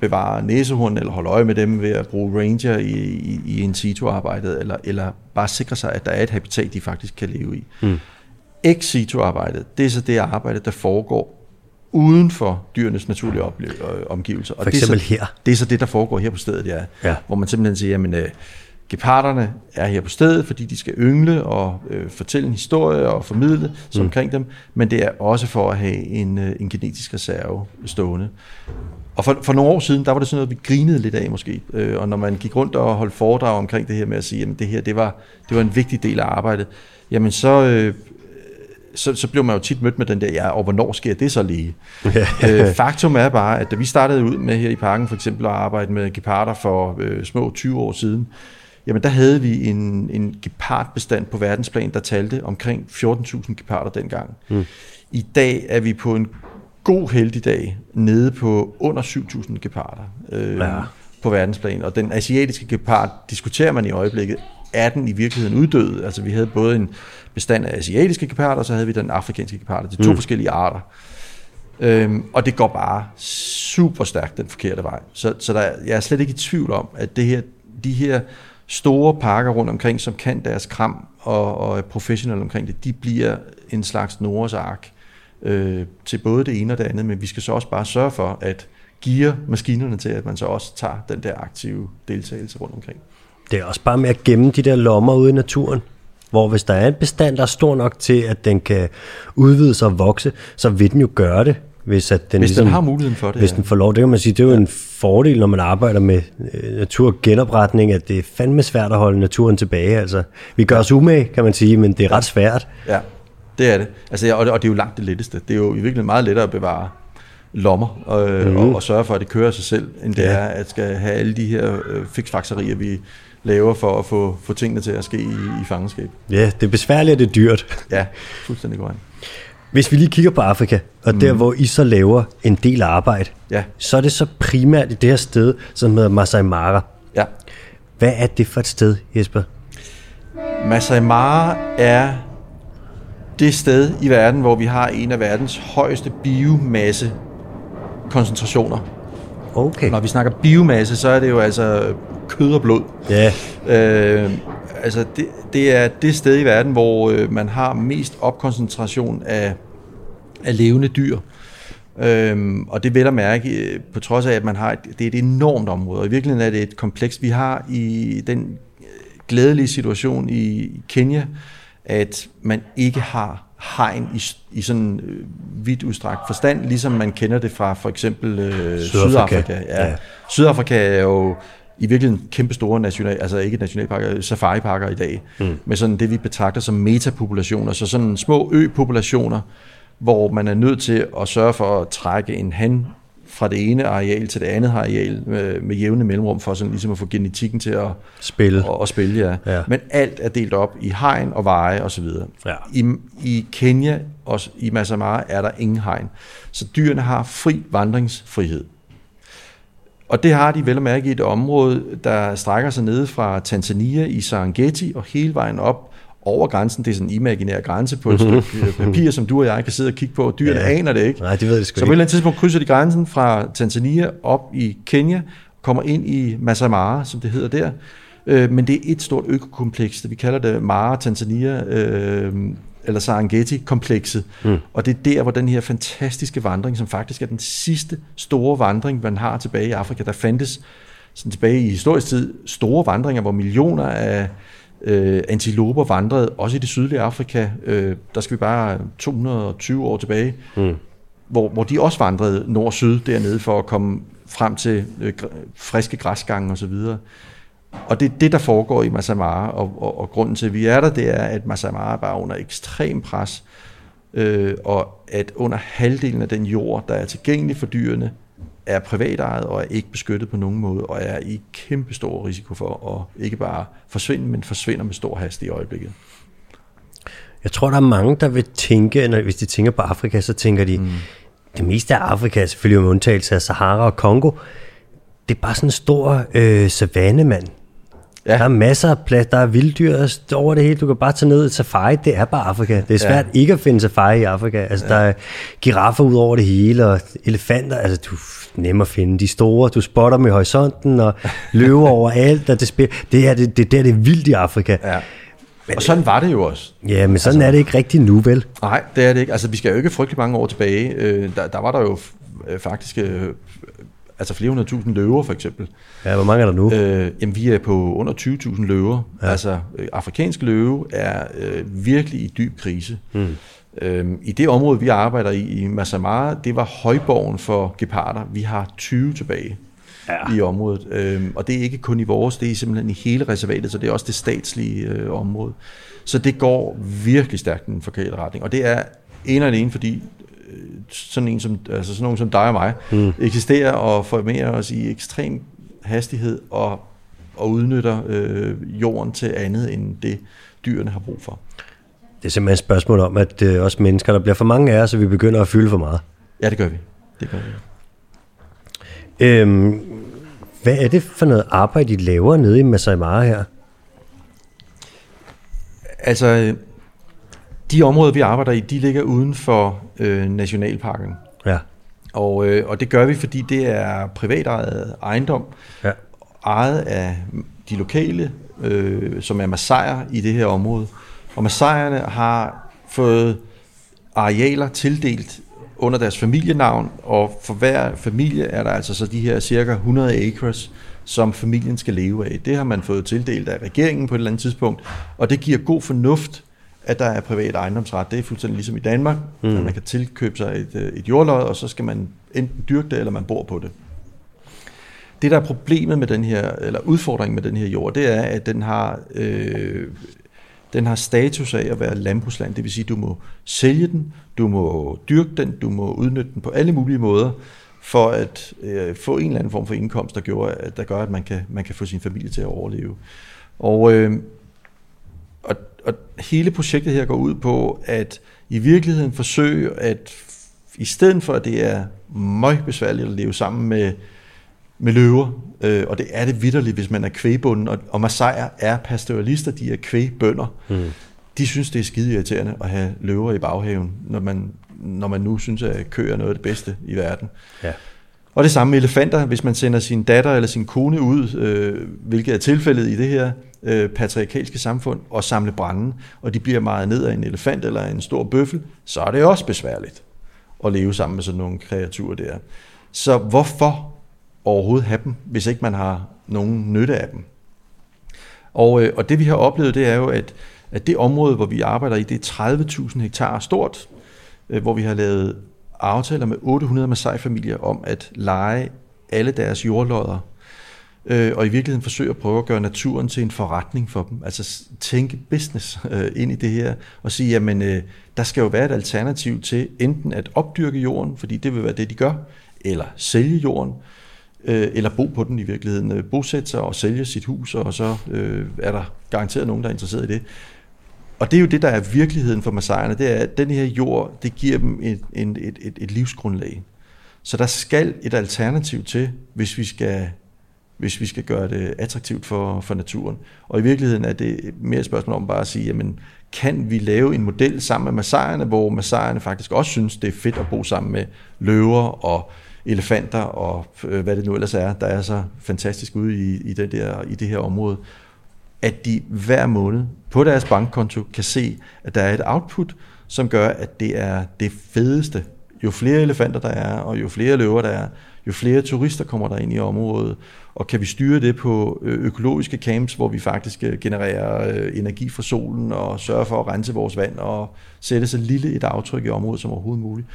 bevare næsehorn eller holde øje med dem ved at bruge ranger i, i, i in situ-arbejdet, eller, eller bare sikre sig, at der er et habitat, de faktisk kan leve i. Mm. Ex situ-arbejdet, det er så det arbejde, der foregår uden for dyrenes naturlige øh, omgivelser. Og for eksempel det er så, her? Det er så det, der foregår her på stedet, ja. ja. Hvor man simpelthen siger, jamen, øh, Geparderne er her på stedet, fordi de skal yngle og øh, fortælle en historie og formidle mm. omkring dem, men det er også for at have en, øh, en genetisk reserve stående. Og for, for nogle år siden, der var det sådan noget, vi grinede lidt af måske, øh, og når man gik rundt og holdt foredrag omkring det her med at sige, at det her, det var, det var en vigtig del af arbejdet, jamen så, øh, så, så blev man jo tit mødt med den der, ja, og hvornår sker det så lige? øh, faktum er bare, at da vi startede ud med her i parken for eksempel at arbejde med geparder for øh, små 20 år siden, jamen der havde vi en, en gepardbestand på verdensplan, der talte omkring 14.000 geparder dengang. Mm. I dag er vi på en god heldig dag nede på under 7.000 geparder øh, ja. på verdensplan. Og den asiatiske gepard diskuterer man i øjeblikket, er den i virkeligheden uddød? Altså vi havde både en bestand af asiatiske geparder, og så havde vi den afrikanske gepard. Det er to mm. forskellige arter. Øhm, og det går bare super stærkt den forkerte vej. Så, så der, jeg er slet ikke i tvivl om, at det her, de her store parker rundt omkring, som kan deres kram og, og er professionelle omkring det, de bliver en slags Noras ark øh, til både det ene og det andet, men vi skal så også bare sørge for at gear maskinerne til, at man så også tager den der aktive deltagelse rundt omkring. Det er også bare med at gemme de der lommer ude i naturen, hvor hvis der er en bestand, der er stor nok til, at den kan udvide sig og vokse, så vil den jo gøre det hvis, at den, hvis ligesom, den har muligheden for det. Hvis ja. den får lov, det kan man sige, det er jo ja. en fordel, når man arbejder med øh, naturgenopretning, at det er fandme svært at holde naturen tilbage. Altså, vi gør os umage, kan man sige, men det er ret svært. Ja, det er det. Altså, og, det, og det er jo langt det letteste. Det er jo i virkeligheden meget lettere at bevare lommer og, mm. og, og sørge for, at det kører sig selv, end det ja. er at skal have alle de her øh, fiksfakserier, vi laver for at få, få tingene til at ske i, i fangenskab. Ja, det er besværligt, og det er dyrt. Ja, fuldstændig godt. Hvis vi lige kigger på Afrika, og mm. der hvor I så laver en del arbejde, ja. så er det så primært i det her sted, som hedder Masai Mara. Ja. Hvad er det for et sted, Jesper? Masai Mara er det sted i verden, hvor vi har en af verdens højeste biomasse koncentrationer. Okay. Når vi snakker biomasse, så er det jo altså kød og blod. Ja. Øh, altså det, det er det sted i verden, hvor øh, man har mest opkoncentration af, af levende dyr. Øhm, og det vil at mærke, øh, på trods af, at man har et, det er et enormt område, og i virkeligheden er det et kompleks. Vi har i den øh, glædelige situation i Kenya, at man ikke har hegn i, i sådan øh, vidt udstrakt forstand, ligesom man kender det fra for eksempel øh, Sydafrika. Sydafrika. Ja. Ja. Sydafrika er jo i virkeligheden kæmpe store national, altså ikke nationalparker, safariparker i dag, mm. med sådan det, vi betragter som metapopulationer, så sådan små ø-populationer, hvor man er nødt til at sørge for at trække en han fra det ene areal til det andet areal med, med jævne mellemrum, for sådan ligesom at få genetikken til at spille. Og, og spille ja. ja. Men alt er delt op i hegn og veje osv. Ja. I, I Kenya og i Masai er der ingen hegn. Så dyrene har fri vandringsfrihed. Og det har de vel at mærke i et område, der strækker sig ned fra Tanzania i Serengeti og hele vejen op over grænsen. Det er sådan en imaginær grænse på et stykke papir, som du og jeg kan sidde og kigge på. Dyrene ja. aner det ikke. Nej, det ved det Så på et eller andet tidspunkt krydser de grænsen fra Tanzania op i Kenya, kommer ind i Masai Mara, som det hedder der. Øh, men det er et stort økokompleks, vi kalder det Mara Tanzania øh, eller Serengeti-komplekset. Mm. Og det er der, hvor den her fantastiske vandring, som faktisk er den sidste store vandring, man har tilbage i Afrika, der fandtes sådan tilbage i historisk tid store vandringer, hvor millioner af øh, antiloper vandrede, også i det sydlige Afrika. Øh, der skal vi bare 220 år tilbage, mm. hvor, hvor de også vandrede nord-syd dernede for at komme frem til øh, friske græsgange osv. Og det er det, der foregår i Masai Mara, og, og, og grunden til, at vi er der, det er, at Masai Mara er bare under ekstrem pres øh, og at under halvdelen af den jord, der er tilgængelig for dyrene, er privatejet og er ikke beskyttet på nogen måde, og er i kæmpe stor risiko for at ikke bare forsvinde, men forsvinder med stor hast i øjeblikket. Jeg tror, der er mange, der vil tænke, når, hvis de tænker på Afrika, så tænker de, mm. det meste af Afrika, selvfølgelig med undtagelse af Sahara og Kongo, det er bare sådan en stor øh, savanne, mand. Ja. Der er masser af plads, der er vilddyr over det hele. Du kan bare tage ned i safari. Det er bare Afrika. Det er svært ja. ikke at finde safari i Afrika. Altså, ja. der er giraffer ud over det hele, og elefanter. Altså, du er nem at finde. De store, du spotter i horisonten, og løver over alt. Og det, spil, det, er, det, det, det, er det vildt i Afrika. Ja. Men, og sådan var det jo også. Ja, men sådan altså, er det ikke rigtigt nu, vel? Nej, det er det ikke. Altså, vi skal jo ikke frygtelig mange år tilbage. Øh, der, der var der jo faktisk øh, altså flere hundrede tusind løver for eksempel. Ja, hvor mange er der nu? Øh, jamen, vi er på under 20.000 løver. Ja. Altså, øh, afrikansk løve er øh, virkelig i dyb krise. Mm. Øhm, I det område, vi arbejder i, i Masai Mara, det var højborgen for geparder. Vi har 20 tilbage ja. i området. Øhm, og det er ikke kun i vores, det er simpelthen i hele reservatet, så det er også det statslige øh, område. Så det går virkelig stærkt i den forkerte retning. Og det er en og alene, fordi sådan, en som, altså sådan nogen som dig og mig mm. eksisterer og formerer os i ekstrem hastighed og, og udnytter øh, jorden til andet end det, dyrene har brug for. Det er simpelthen et spørgsmål om, at øh, os mennesker, der bliver for mange af os, så vi begynder at fylde for meget. Ja, det gør vi. Det gør vi. Øhm, hvad er det for noget arbejde, I laver nede i Masai Mara her? Altså, de områder, vi arbejder i, de ligger uden for øh, nationalparken. Ja. Og, øh, og det gør vi, fordi det er privatejet ejendom, ja. ejet af de lokale, øh, som er massajer i det her område. Og massajerne har fået arealer tildelt under deres familienavn, og for hver familie er der altså så de her cirka 100 acres, som familien skal leve af. Det har man fået tildelt af regeringen på et eller andet tidspunkt, og det giver god fornuft, at der er privat ejendomsret. Det er fuldstændig ligesom i Danmark, mm. at man kan tilkøbe sig et, øh, et jordlod, og så skal man enten dyrke det, eller man bor på det. Det, der er problemet med den her, eller udfordringen med den her jord, det er, at den har øh, den har status af at være landbrugsland, det vil sige, at du må sælge den, du må dyrke den, du må udnytte den på alle mulige måder, for at øh, få en eller anden form for indkomst, der, gør, der gør, at man kan, man kan få sin familie til at overleve. Og, øh, og, hele projektet her går ud på, at i virkeligheden forsøge at, i stedet for at det er meget besværligt at leve sammen med med løver, øh, og det er det vidderligt, hvis man er kvægbunden, og, og Masaier er pastoralister, de er kvægbønder. Mm. De synes, det er skide irriterende at have løver i baghaven, når man, når man nu synes, at køer er noget af det bedste i verden. Ja. Og det samme med elefanter, hvis man sender sin datter eller sin kone ud, øh, hvilket er tilfældet i det her øh, patriarkalske samfund, og samle branden, og de bliver meget ned af en elefant eller en stor bøffel, så er det også besværligt at leve sammen med sådan nogle kreaturer der. Så hvorfor overhovedet have dem, hvis ikke man har nogen nytte af dem. Og, øh, og det vi har oplevet, det er jo, at, at det område, hvor vi arbejder i, det er 30.000 hektar stort, øh, hvor vi har lavet aftaler med 800 Masai-familier om at lege alle deres jordlodder, øh, og i virkeligheden forsøge at prøve at gøre naturen til en forretning for dem. Altså tænke business øh, ind i det her, og sige, jamen øh, der skal jo være et alternativ til enten at opdyrke jorden, fordi det vil være det, de gør, eller sælge jorden, øh, eller bo på den i virkeligheden. Øh, bosætte sig og sælge sit hus, og så øh, er der garanteret nogen, der er interesseret i det. Og det er jo det, der er virkeligheden for masajerne, det er, at den her jord, det giver dem et, et, et, et livsgrundlag. Så der skal et alternativ til, hvis vi skal, hvis vi skal gøre det attraktivt for, for naturen. Og i virkeligheden er det mere et spørgsmål om bare at sige, jamen, kan vi lave en model sammen med masajerne, hvor masajerne faktisk også synes, det er fedt at bo sammen med løver og elefanter og øh, hvad det nu ellers er, der er så fantastisk ude i, i, det, der, i det her område, at de hver måned på deres bankkonto kan se, at der er et output, som gør, at det er det fedeste. Jo flere elefanter der er, og jo flere løver der er, jo flere turister kommer der ind i området, og kan vi styre det på øh, økologiske camps, hvor vi faktisk øh, genererer øh, energi fra solen og sørger for at rense vores vand og sætte så lille et aftryk i området som overhovedet muligt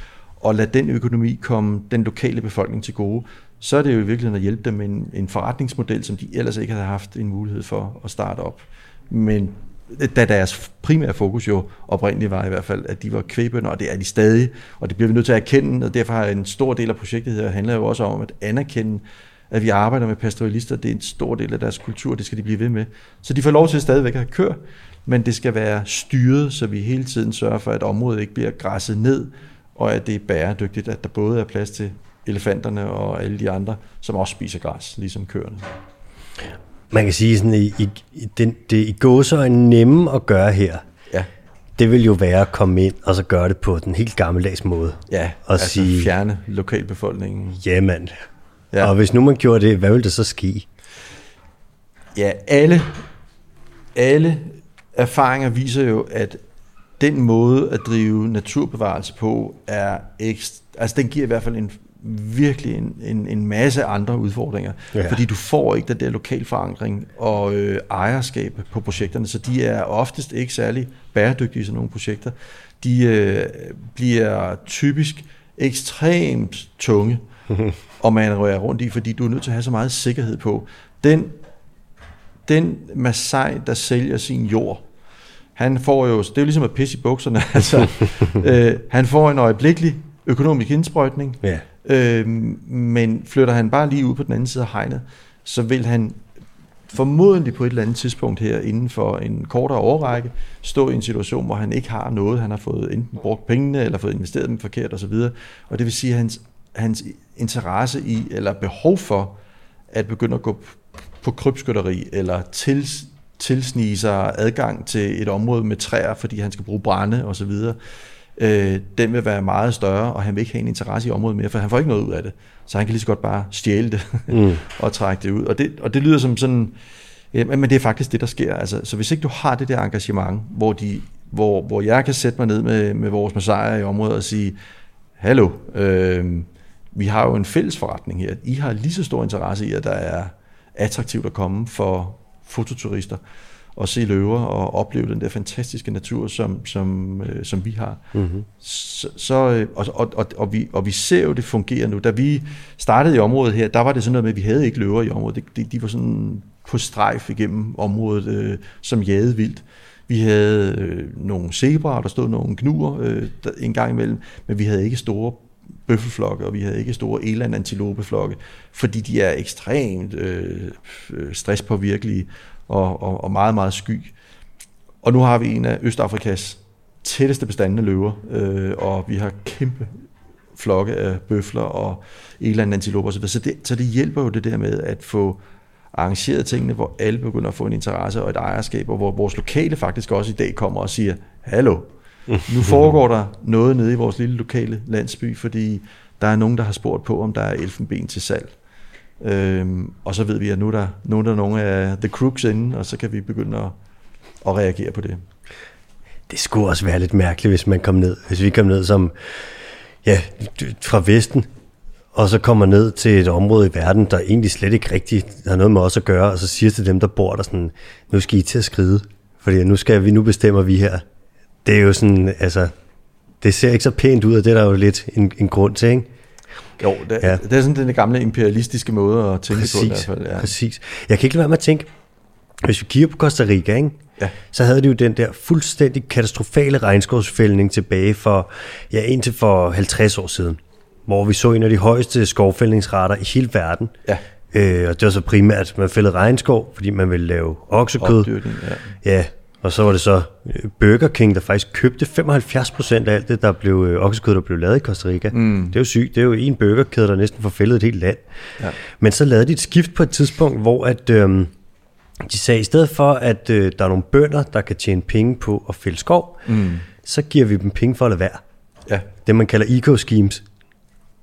og lade den økonomi komme den lokale befolkning til gode, så er det jo i virkeligheden at hjælpe dem med en, en forretningsmodel, som de ellers ikke havde haft en mulighed for at starte op. Men da deres primære fokus jo oprindeligt var i hvert fald, at de var kvæbønder, og det er de stadig, og det bliver vi nødt til at erkende, og derfor har en stor del af projektet her handler jo også om at anerkende, at vi arbejder med pastoralister, det er en stor del af deres kultur, det skal de blive ved med. Så de får lov til stadigvæk at have kør, men det skal være styret, så vi hele tiden sørger for, at området ikke bliver græsset ned, og at det er bæredygtigt, at der både er plads til elefanterne og alle de andre, som også spiser græs, ligesom køerne. Man kan sige sådan, i, i, den, det i gåser er nemme at gøre her. Ja. Det vil jo være at komme ind og så gøre det på den helt gammeldags måde. Ja, og altså sige, fjerne lokalbefolkningen. Jamen, ja. og hvis nu man gjorde det, hvad ville det så ske? Ja, alle, alle erfaringer viser jo, at den måde at drive naturbevarelse på er ekstra, altså den giver i hvert fald en virkelig en, en, en masse andre udfordringer, ja. fordi du får ikke den der lokal forankring og øh, ejerskab på projekterne, så de er oftest ikke særlig bæredygtige, sådan nogle projekter. De øh, bliver typisk ekstremt tunge, og man rører rundt i, fordi du er nødt til at have så meget sikkerhed på. Den, den Masai, der sælger sin jord, han får jo, det er jo ligesom at pisse i bukserne, altså, øh, han får en øjeblikkelig økonomisk indsprøjtning, ja. øh, men flytter han bare lige ud på den anden side af hegnet, så vil han formodentlig på et eller andet tidspunkt her inden for en kortere årrække stå i en situation, hvor han ikke har noget. Han har fået enten brugt pengene eller fået investeret dem forkert osv. Og det vil sige, at hans, hans interesse i eller behov for at begynde at gå på krybskytteri eller til, tilsnige sig adgang til et område med træer, fordi han skal bruge brænde osv., øh, den vil være meget større, og han vil ikke have en interesse i området mere, for han får ikke noget ud af det. Så han kan lige så godt bare stjæle det mm. og trække det ud. Og det, og det lyder som sådan, ja, men det er faktisk det, der sker. Altså, så hvis ikke du har det der engagement, hvor, de, hvor, hvor jeg kan sætte mig ned med, med vores massager i området og sige, hallo, øh, vi har jo en fælles forretning her. I har lige så stor interesse i, at der er attraktivt at komme for fototurister og se løver og opleve den der fantastiske natur, som, som, øh, som vi har. Mm-hmm. Så, så, øh, og, og, og, og, vi, og vi ser jo, det fungerer nu. Da vi startede i området her, der var det sådan noget med, at vi havde ikke løver i området. De, de, de var sådan på strejf igennem området, øh, som jagede vildt. Vi havde øh, nogle zebraer, der stod nogle gnuer øh, der, en gang imellem, men vi havde ikke store bøffelflokke, og vi havde ikke store eland-antilopeflokke, fordi de er ekstremt øh, øh, stresspåvirkelige og, og, og meget, meget sky. Og nu har vi en af Østafrikas tætteste bestandende løver, øh, og vi har kæmpe flokke af bøfler og eland-antiloper osv. Så det, så det hjælper jo det der med at få arrangeret tingene, hvor alle begynder at få en interesse og et ejerskab, og hvor vores lokale faktisk også i dag kommer og siger, hallo, nu foregår der noget nede i vores lille lokale landsby, fordi der er nogen, der har spurgt på, om der er elfenben til salg. Øhm, og så ved vi, at nu er der, nu er der nogle af the crooks inde, og så kan vi begynde at, at reagere på det. Det skulle også være lidt mærkeligt, hvis man kom ned, hvis vi kom ned som, ja, fra Vesten, og så kommer ned til et område i verden, der egentlig slet ikke rigtigt har noget med os at gøre, og så siger til dem, der bor der sådan, nu skal I til at skride, fordi nu skal vi, nu bestemmer vi her. Det er jo sådan, altså, det ser ikke så pænt ud, og det er der jo lidt en, en grund til, ikke? Jo, det, ja. det er sådan den gamle imperialistiske måde at tænke præcis, på i hvert fald. Ja. Præcis. Jeg kan ikke lade være med at tænke, hvis vi kigger på Costa Rica, ikke? Ja. så havde de jo den der fuldstændig katastrofale regnskovsfældning tilbage for, ja, indtil for 50 år siden, hvor vi så en af de højeste skovfældningsrater i hele verden. Ja. Øh, og det var så primært, at man fældede regnskov, fordi man ville lave oksekød. ja. ja. Og så var det så øh, Burger King, der faktisk købte 75% af alt det, der blev øh, oksekød, der blev lavet i Costa Rica. Mm. Det er jo sygt. Det er jo en burgerkæde, der næsten får fældet et helt land. Ja. Men så lavede de et skift på et tidspunkt, hvor at, øhm, de sagde, i stedet for, at øh, der er nogle bønder, der kan tjene penge på at fælde skov, mm. så giver vi dem penge for at lade være. Ja. Det, man kalder eco-schemes.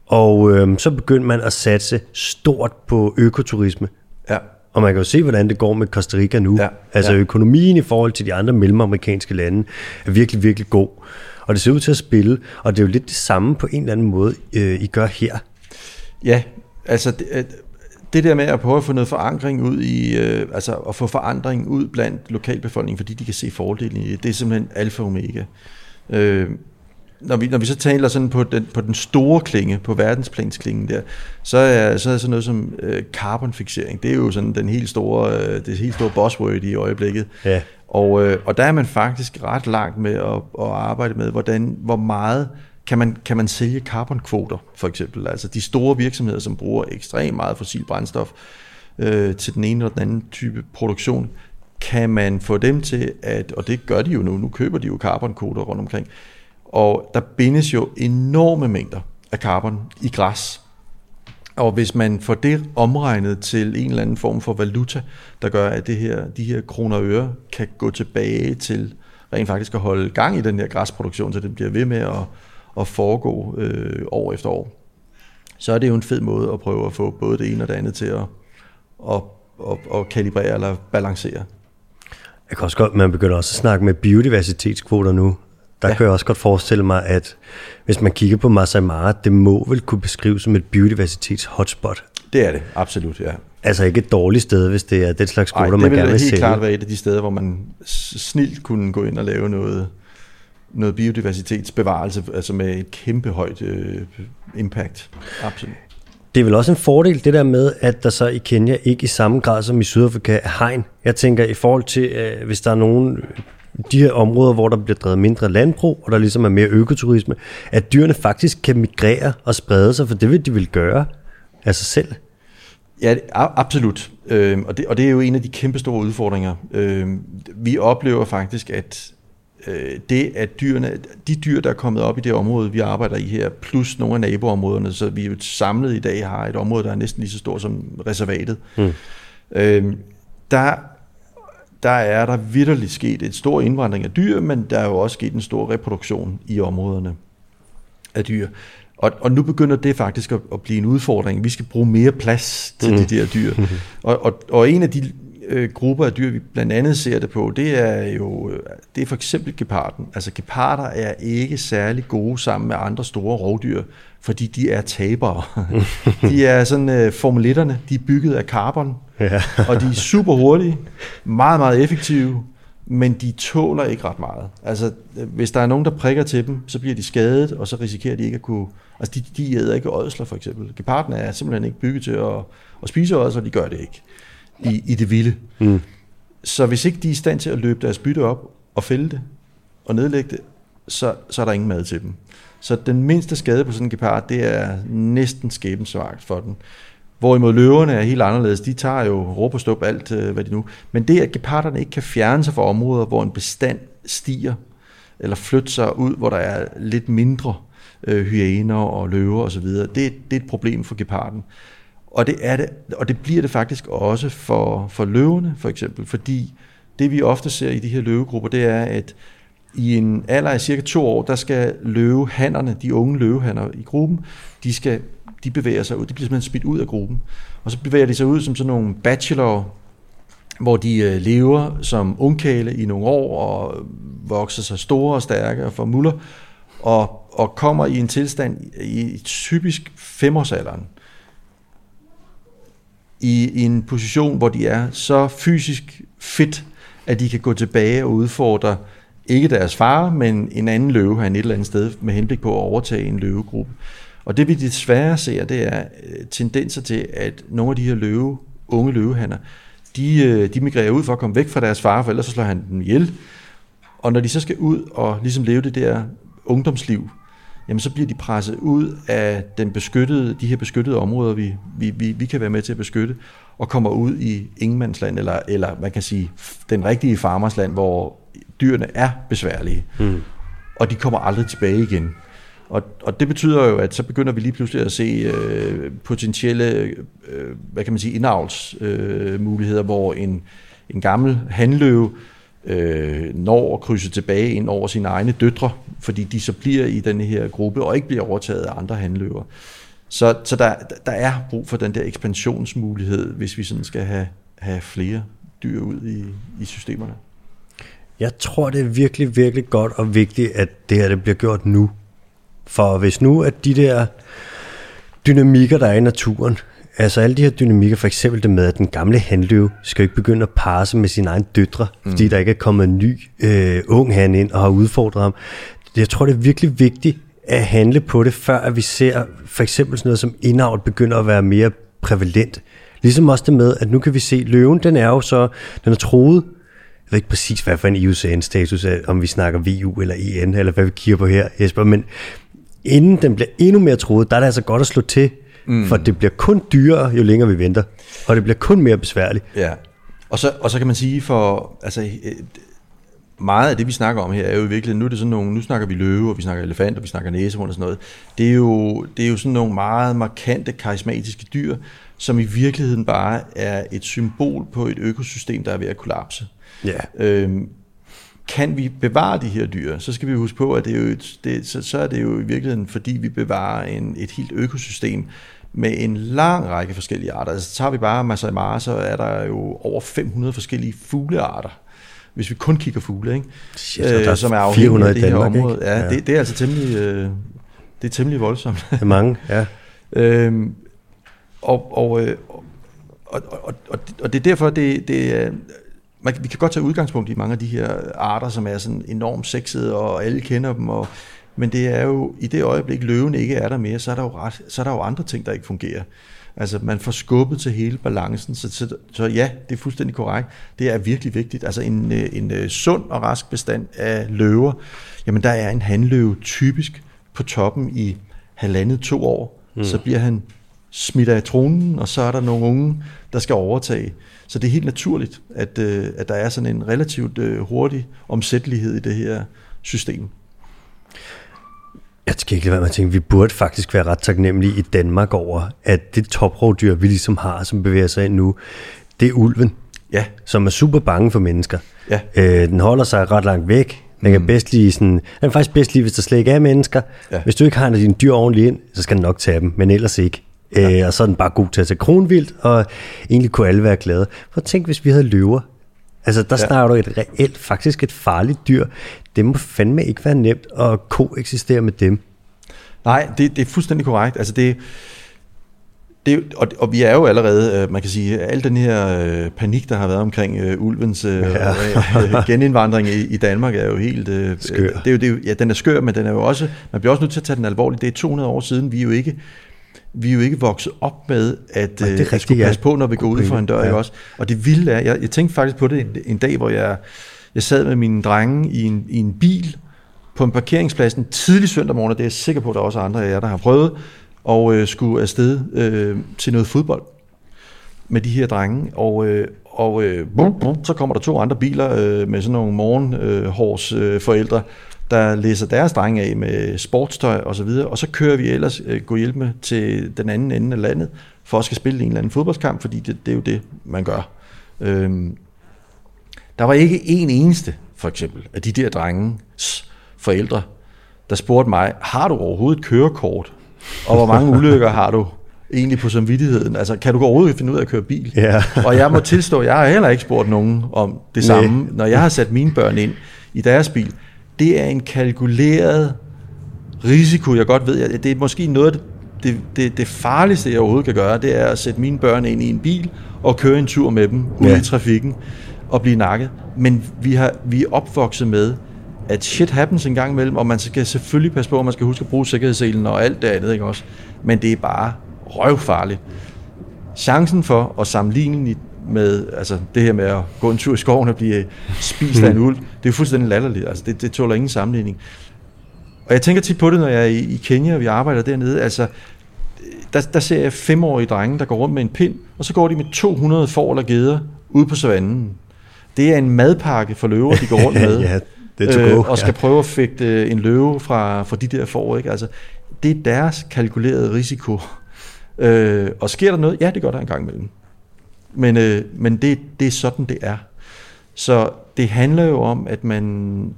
Og øhm, så begyndte man at satse stort på økoturisme. Ja. Og man kan jo se, hvordan det går med Costa Rica nu. Ja, altså ja. økonomien i forhold til de andre mellemamerikanske lande er virkelig, virkelig god. Og det ser ud til at spille, og det er jo lidt det samme på en eller anden måde, øh, I gør her. Ja, altså det, øh, det der med at prøve at få noget forankring ud i, øh, altså at få forandring ud blandt lokalbefolkningen, fordi de kan se fordelen i det, det er simpelthen alfa og omega. Øh, når vi, når vi så taler sådan på den, på den store klinge, på verdensplansklingen der, så er, så er sådan noget som øh, carbonfixering. Det er jo sådan den helt store, øh, det helt store buzzword i øjeblikket. Ja. Og, øh, og der er man faktisk ret langt med at, at arbejde med, hvordan, hvor meget kan man, kan man sælge carbonkvoter, for eksempel. Altså de store virksomheder, som bruger ekstremt meget fossil brændstof øh, til den ene eller den anden type produktion, kan man få dem til at, og det gør de jo nu, nu køber de jo carbonkvoter rundt omkring, og der bindes jo enorme mængder af carbon i græs. Og hvis man får det omregnet til en eller anden form for valuta, der gør, at det her, de her kroner og øre kan gå tilbage til rent faktisk at holde gang i den her græsproduktion, så det bliver ved med at, at foregå øh, år efter år, så er det jo en fed måde at prøve at få både det ene og det andet til at, at, at, at kalibrere eller balancere. Jeg kan også godt, man begynder også at snakke med biodiversitetskvoter nu. Der ja. kan jeg også godt forestille mig, at hvis man kigger på Masai Mara, det må vel kunne beskrives som et biodiversitets-hotspot. Det er det, absolut, ja. Altså ikke et dårligt sted, hvis det er den slags kvoter, man gerne vil sælge. det vil helt klart være et af de steder, hvor man snilt kunne gå ind og lave noget, noget biodiversitetsbevarelse, altså med et kæmpe højt øh, impact. Absolut. Det er vel også en fordel, det der med, at der så i Kenya ikke i samme grad som i Sydafrika er hegn. Jeg tænker i forhold til, øh, hvis der er nogen de her områder, hvor der bliver drevet mindre landbrug, og der ligesom er mere økoturisme, at dyrene faktisk kan migrere og sprede sig, for det vil de vil gøre af sig selv. Ja, absolut. Øh, og, det, og det er jo en af de kæmpe store udfordringer. Øh, vi oplever faktisk, at øh, det, at dyrene, de dyr, der er kommet op i det område, vi arbejder i her, plus nogle af naboområderne, så vi jo samlet i dag har et område, der er næsten lige så stort som reservatet. Mm. Øh, der, der er der vidderligt sket et stor indvandring af dyr, men der er jo også sket en stor reproduktion i områderne af dyr. Og, og nu begynder det faktisk at, at blive en udfordring. Vi skal bruge mere plads til mm. de der dyr. Og, og, og en af de øh, grupper af dyr, vi blandt andet ser det på, det er jo øh, det er for eksempel geparden. Altså geparder er ikke særlig gode sammen med andre store rovdyr, fordi de er tabere. de er sådan øh, formelitterne, de er bygget af carbon, ja. og de er super hurtige, meget, meget effektive, men de tåler ikke ret meget. Altså, hvis der er nogen, der prikker til dem, så bliver de skadet, og så risikerer de ikke at kunne... Altså, de, de æder ikke ådsler, for eksempel. Geparden er simpelthen ikke bygget til at, at spise ådsler, de gør det ikke i, i det vilde. Mm. Så hvis ikke de er i stand til at løbe deres bytte op og fælde det og nedlægge det, så, så er der ingen mad til dem. Så den mindste skade på sådan en gepard, det er næsten skæbensvagt for den. Hvorimod løverne er helt anderledes. De tager jo råb og stop alt, øh, hvad de nu... Men det, at geparderne ikke kan fjerne sig fra områder, hvor en bestand stiger, eller flytte sig ud, hvor der er lidt mindre øh, hyæner og løver osv., det, det er et problem for geparden. Og det, er det, og det bliver det faktisk også for, for løverne, for eksempel, fordi det vi ofte ser i de her løvegrupper, det er, at i en alder af cirka to år, der skal løvehannerne, de unge løvehanner i gruppen, de, skal, de bevæger sig ud, de bliver simpelthen smidt ud af gruppen. Og så bevæger de sig ud som sådan nogle bachelor, hvor de øh, lever som ungkæle i nogle år, og vokser sig store og stærke og får muller, og, og kommer i en tilstand i typisk femårsalderen, i, i en position, hvor de er så fysisk fit, at de kan gå tilbage og udfordre ikke deres far, men en anden løve han et eller andet sted med henblik på at overtage en løvegruppe. Og det vi desværre ser, det er øh, tendenser til, at nogle af de her løve, unge løvehanner, de, øh, de migrerer ud for at komme væk fra deres far, for ellers så slår han dem ihjel. Og når de så skal ud og ligesom leve det der ungdomsliv, jamen så bliver de presset ud af den beskyttede, de her beskyttede områder, vi, vi, vi, vi kan være med til at beskytte, og kommer ud i ingenmandsland, eller, eller man kan sige den rigtige farmersland, hvor dyrene er besværlige, mm. og de kommer aldrig tilbage igen. Og, og det betyder jo, at så begynder vi lige pludselig at se øh, potentielle, øh, hvad kan man sige, indavlsmuligheder, øh, hvor en, en gammel handløve øh, Øh, når at krydse tilbage ind over sine egne døtre, fordi de så bliver i den her gruppe og ikke bliver overtaget af andre handløver. Så, så der, der er brug for den der ekspansionsmulighed, hvis vi sådan skal have, have flere dyr ud i, i systemerne. Jeg tror, det er virkelig, virkelig godt og vigtigt, at det her det bliver gjort nu. For hvis nu, at de der dynamikker, der er i naturen, Altså alle de her dynamikker, for eksempel det med, at den gamle handløve skal ikke begynde at parse med sine egne døtre, mm. fordi der ikke er kommet en ny øh, ung han ind og har udfordret ham. jeg tror, det er virkelig vigtigt at handle på det, før at vi ser for eksempel sådan noget som indavl begynder at være mere prævalent. Ligesom også det med, at nu kan vi se, løven, den er jo så, den er troet, jeg ved ikke præcis, hvad for en IUCN-status er, om vi snakker VU eller EN, eller hvad vi kigger på her, Jesper, men inden den bliver endnu mere troet, der er det altså godt at slå til, mm. for det bliver kun dyrere, jo længere vi venter, og det bliver kun mere besværligt. Ja, og så, og så kan man sige, for altså, meget af det, vi snakker om her, er jo i virkeligheden, nu er det sådan nogle, nu snakker vi løve, og vi snakker elefant, og vi snakker næsehorn og sådan noget. Det er jo, det er jo sådan nogle meget markante, karismatiske dyr, som i virkeligheden bare er et symbol på et økosystem, der er ved at kollapse. Ja. Øhm, kan vi bevare de her dyr, så skal vi huske på, at det er jo et, det, så, så er det jo i virkeligheden, fordi vi bevarer en, et helt økosystem med en lang række forskellige arter. Altså tager vi bare Masai Mara, så er der jo over 500 forskellige fuglearter hvis vi kun kigger fugle, ikke? Shit, øh, der er som er afhængige 400 af det her Danmark, område. Ja, ja. Det, det er altså temmelig, øh, det er temmelig voldsomt. Det er mange, ja. øhm, og, og, øh, og, og, og, og, og det er derfor, det, det man, vi kan godt tage udgangspunkt i mange af de her arter, som er sådan enormt sexede, og alle kender dem, og, men det er jo, i det øjeblik løven ikke er der mere, så er der jo, ret, så er der jo andre ting, der ikke fungerer. Altså man får skubbet til hele balancen, så, så, så ja, det er fuldstændig korrekt. Det er virkelig vigtigt. Altså en, øh, en, øh, sund og rask bestand af løver, jamen der er en handløve typisk på toppen i halvandet to år. Mm. Så bliver han smidt af tronen, og så er der nogle unge, der skal overtage. Så det er helt naturligt, at, øh, at der er sådan en relativt hurtig omsættelighed i det her system. Jeg skal ikke lade være med at tænke, vi burde faktisk være ret taknemmelige i Danmark over, at det toprovdyr, vi ligesom har, som bevæger sig ind nu, det er ulven. Ja. Som er super bange for mennesker. Ja. Øh, den holder sig ret langt væk. Den kan mm. bedst lige sådan, den kan faktisk bedst lige, hvis der slet ikke er mennesker. Ja. Hvis du ikke har en af dine dyr ordentligt ind, så skal den nok tage dem, men ellers ikke. Ja. Øh, og så er den bare god til at tage kronvildt, og egentlig kunne alle være glade. For tænk, hvis vi havde løver. Altså, der ja. snakker du et reelt, faktisk et farligt dyr. Det må fandme ikke være nemt at koexistere med dem. Nej, det, det er fuldstændig korrekt. Altså, det, det, og, og vi er jo allerede, øh, man kan sige, al den her øh, panik, der har været omkring uh, ulvens uh, ja. genindvandring i, i Danmark, er jo helt... Uh, skør. Det er jo, det er jo, ja, den er skør, men den er jo også, man bliver også nødt til at tage den alvorligt. Det er 200 år siden, vi er jo ikke vi er jo ikke vokset op med at, Nej, at skulle passe på, når vi går ud for en dør. Ja. Også? Og det vilde er, jeg, jeg tænkte faktisk på det en, en dag, hvor jeg, jeg sad med mine drenge i en, i en bil på en parkeringsplads en tidlig søndag morgen, og det er jeg sikker på, at der er også andre af jer, der har prøvet, og øh, skulle afsted øh, til noget fodbold med de her drenge. Og, øh, og øh, bum, bum, så kommer der to andre biler øh, med sådan nogle morgenhårs øh, forældre, der læser deres drenge af med sportstøj og så videre, og så kører vi ellers øh, gå hjælp med til den anden ende af landet, for at skal spille en eller anden fodboldskamp, fordi det, det er jo det, man gør. Øhm, der var ikke en eneste, for eksempel, af de der drenges forældre, der spurgte mig, har du overhovedet kørekort? Og hvor mange ulykker har du egentlig på samvittigheden? Altså, kan du overhovedet finde ud af at køre bil? Ja. og jeg må tilstå, jeg har heller ikke spurgt nogen om det samme, når jeg har sat mine børn ind i deres bil det er en kalkuleret risiko, jeg godt ved. Det er måske noget det, det, det farligste, jeg overhovedet kan gøre, det er at sætte mine børn ind i en bil og køre en tur med dem ud ja. i trafikken og blive nakket. Men vi, har, vi er opvokset med, at shit happens en gang imellem, og man skal selvfølgelig passe på, at man skal huske at bruge sikkerhedsselen og alt det andet, ikke også? Men det er bare røvfarligt. Chancen for at sammenligne med altså det her med at gå en tur i skoven og blive spist af en ulv, det er jo fuldstændig latterligt. Altså det, det tåler ingen sammenligning. Og jeg tænker tit på det, når jeg er i, Kenya, og vi arbejder dernede. Altså, der, der ser jeg femårige drenge, der går rundt med en pind, og så går de med 200 får eller geder ude på savannen. Det er en madpakke for løver, de går rundt med. ja, det er øh, og skal ja. prøve at fægte en løve fra, fra de der får. Ikke? Altså, det er deres kalkulerede risiko. Øh, og sker der noget? Ja, det gør der en gang imellem. Men, øh, men det, det er sådan, det er. Så det handler jo om, at man,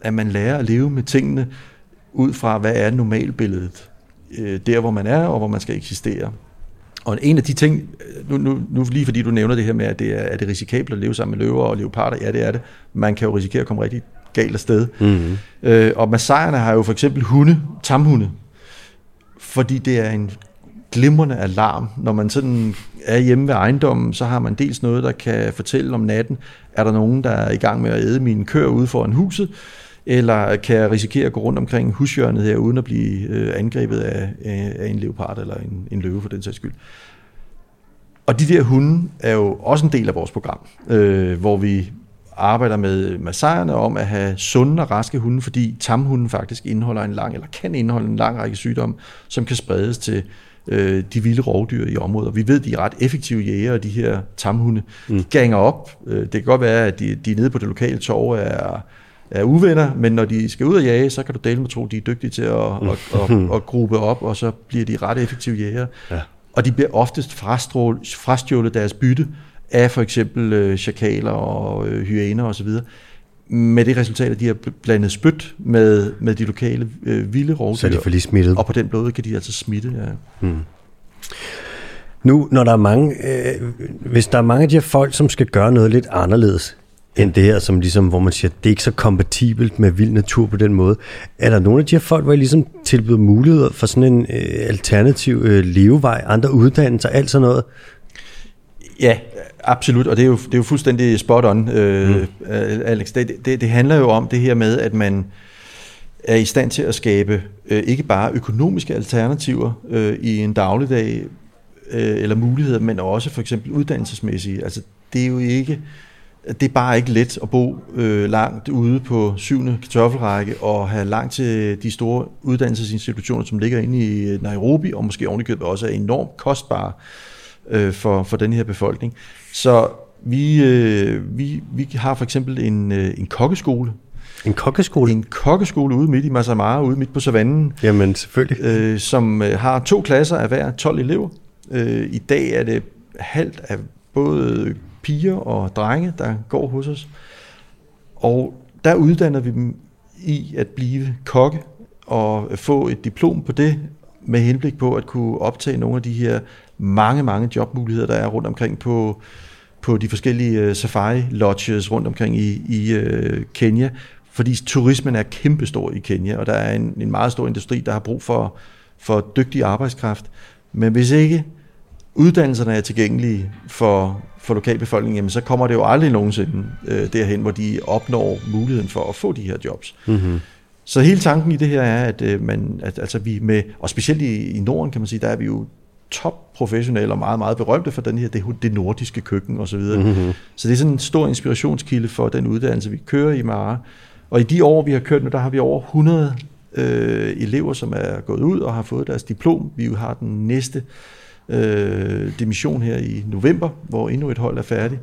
at man lærer at leve med tingene ud fra, hvad er normalbilledet. Øh, der, hvor man er, og hvor man skal eksistere. Og en af de ting, nu, nu, nu lige fordi du nævner det her med, at det er, er det risikabelt at leve sammen med løver og leoparder, ja det er det. Man kan jo risikere at komme rigtig galt afsted. Mm-hmm. Øh, og massajerne har jo for eksempel hunde, tamhunde, fordi det er en glimrende alarm. Når man sådan er hjemme ved ejendommen, så har man dels noget, der kan fortælle om natten, er der nogen, der er i gang med at æde mine køer ude foran huset, eller kan jeg risikere at gå rundt omkring hushjørnet her, uden at blive øh, angrebet af, af en leopard eller en, en løve for den sags skyld. Og de der hunde er jo også en del af vores program, øh, hvor vi arbejder med massagerne om at have sunde og raske hunde, fordi tamhunden faktisk indeholder en lang, eller kan indeholde en lang række sygdomme, som kan spredes til øh, de vilde rovdyr i området. Vi ved, de er ret effektive jæger, de her tamhunde. Mm. De ganger op. Øh, det kan godt være, at de, de er nede på det lokale torv er, er uvenner, men når de skal ud og jage, så kan du dele med tro, de er dygtige til at, mm. at, at, at, at gruppe op, og så bliver de ret effektive jæger. Ja. Og de bliver oftest frastjålet deres bytte af for eksempel øh, chakaler og øh, hyæner osv., med det resultat, at de har blandet spyt med, med de lokale øh, vilde rovdyr. Så de får lige smittet. Og på den måde kan de altså smitte, ja. Hmm. Nu, når der er mange, øh, hvis der er mange af de her folk, som skal gøre noget lidt anderledes, end det her, som ligesom, hvor man siger, det er ikke så kompatibelt med vild natur på den måde. Er der nogle af de her folk, hvor I ligesom tilbyder muligheder for sådan en øh, alternativ øh, levevej, andre uddannelser, alt sådan noget? Ja, absolut, og det er jo, det er jo fuldstændig spot on, øh, mm. Alex. Det, det, det handler jo om det her med, at man er i stand til at skabe øh, ikke bare økonomiske alternativer øh, i en dagligdag, øh, eller muligheder, men også for eksempel uddannelsesmæssige. Altså, det er jo ikke det er bare ikke let at bo øh, langt ude på syvende kartoffelrække og have langt til de store uddannelsesinstitutioner, som ligger inde i Nairobi, og måske ovenikøbet også er enormt kostbare øh, for, for den her befolkning. Så vi, øh, vi, vi har for eksempel en, øh, en kokkeskole. En kokkeskole? En kokkeskole ude midt i Masai Mara, ude midt på savannen. Jamen selvfølgelig. Øh, som øh, har to klasser af hver 12 elever. Øh, I dag er det halvt af både piger og drenge, der går hos os. Og der uddanner vi dem i at blive kokke og få et diplom på det, med henblik på at kunne optage nogle af de her mange, mange jobmuligheder, der er rundt omkring på, på de forskellige uh, safari lodges rundt omkring i, i uh, Kenya, fordi turismen er kæmpestor i Kenya, og der er en, en meget stor industri, der har brug for, for dygtig arbejdskraft. Men hvis ikke uddannelserne er tilgængelige for, for lokalbefolkningen, jamen så kommer det jo aldrig nogensinde øh, derhen, hvor de opnår muligheden for at få de her jobs. Mm-hmm. Så hele tanken i det her er, at øh, man, at, altså vi med, og specielt i, i Norden kan man sige, der er vi jo top professionelle og meget, meget berømte for den her, det, det nordiske køkken osv. Så, mm-hmm. så det er sådan en stor inspirationskilde for den uddannelse, vi kører i Mara. Og i de år, vi har kørt nu, der har vi over 100 øh, elever, som er gået ud og har fået deres diplom. Vi har den næste øh, dimission her i november, hvor endnu et hold er færdigt.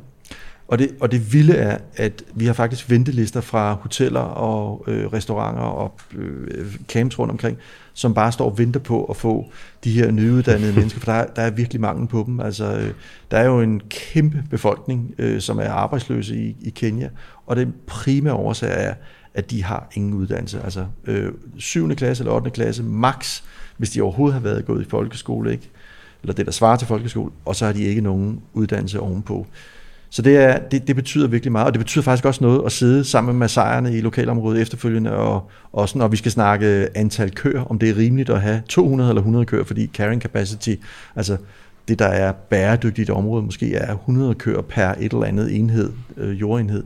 Og det, og det vilde er, at vi har faktisk ventelister fra hoteller og øh, restauranter og øh, camps rundt omkring, som bare står og venter på at få de her nyuddannede mennesker, for der er, der er virkelig mangel på dem. Altså, øh, der er jo en kæmpe befolkning, øh, som er arbejdsløse i, i Kenya, og den primære årsag er, at de har ingen uddannelse. Altså øh, 7. klasse eller 8. klasse max, hvis de overhovedet har været gået i folkeskole, ikke? eller det, der svarer til folkeskole, og så har de ikke nogen uddannelse ovenpå. Så det, er, det, det betyder virkelig meget, og det betyder faktisk også noget at sidde sammen med sejrene i lokalområdet efterfølgende, og også når vi skal snakke antal køer, om det er rimeligt at have 200 eller 100 køer, fordi carrying capacity, altså det der er bæredygtigt område, måske er 100 køer per et eller andet enhed, øh, jordenhed.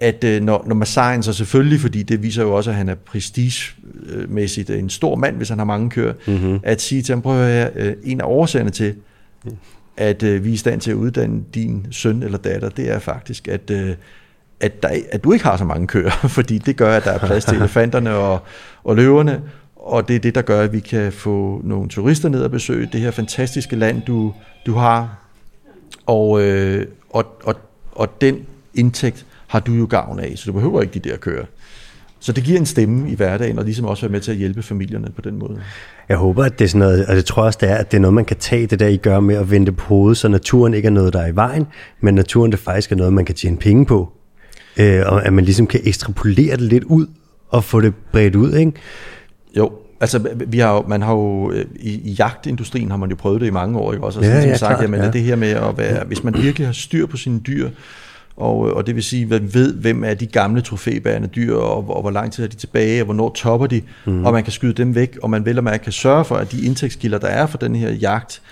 At øh, når, når Massaien så selvfølgelig, fordi det viser jo også, at han er prestigemæssigt en stor mand, hvis han har mange køer, mm-hmm. at sige til ham, prøv at høre, øh, en af årsagerne til, at øh, vi er i stand til at uddanne din søn eller datter, det er faktisk, at, øh, at, der, at du ikke har så mange køer, fordi det gør, at der er plads til elefanterne og, og løverne, og det er det, der gør, at vi kan få nogle turister ned og besøge det her fantastiske land, du, du har, og, øh, og, og, og den indtægt har du jo gavn af, så du behøver ikke de der køer. Så det giver en stemme i hverdagen, og ligesom også være med til at hjælpe familierne på den måde. Jeg håber, at det er sådan noget, og det tror også, det er, at det er noget, man kan tage det der, I gør med at vente på hovedet, så naturen ikke er noget, der er i vejen, men naturen det faktisk er noget, man kan tjene penge på. Øh, og at man ligesom kan ekstrapolere det lidt ud, og få det bredt ud, ikke? Jo, Altså, vi har man har jo, øh, i, i jagtindustrien har man jo prøvet det i mange år, ikke også? Altså, ja, som ja, sagt, klart, jamen, ja. det her med at være, hvis man virkelig har styr på sine dyr, og, og det vil sige, at man ved, hvem er de gamle trofæbærende dyr, og, og hvor lang tid er de tilbage, og hvornår topper de, mm. og man kan skyde dem væk, og man vil, at man kan sørge for, at de indtægtskilder, der er for den her jagt,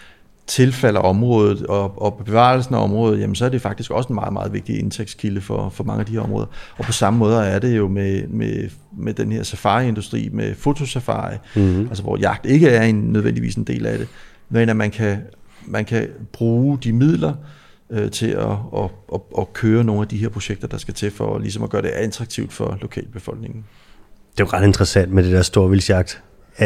tilfalder området og, og bevarelsen af området, jamen så er det faktisk også en meget, meget vigtig indtægtskilde for, for mange af de her områder. Og på samme måde er det jo med, med, med den her safari-industri, med fotosafari, mm-hmm. altså hvor jagt ikke er en, nødvendigvis en del af det, men at man kan, man kan bruge de midler øh, til at, at, at, at køre nogle af de her projekter, der skal til for ligesom at gøre det attraktivt for lokalbefolkningen. Det er jo ret interessant med det der storvildsjagt.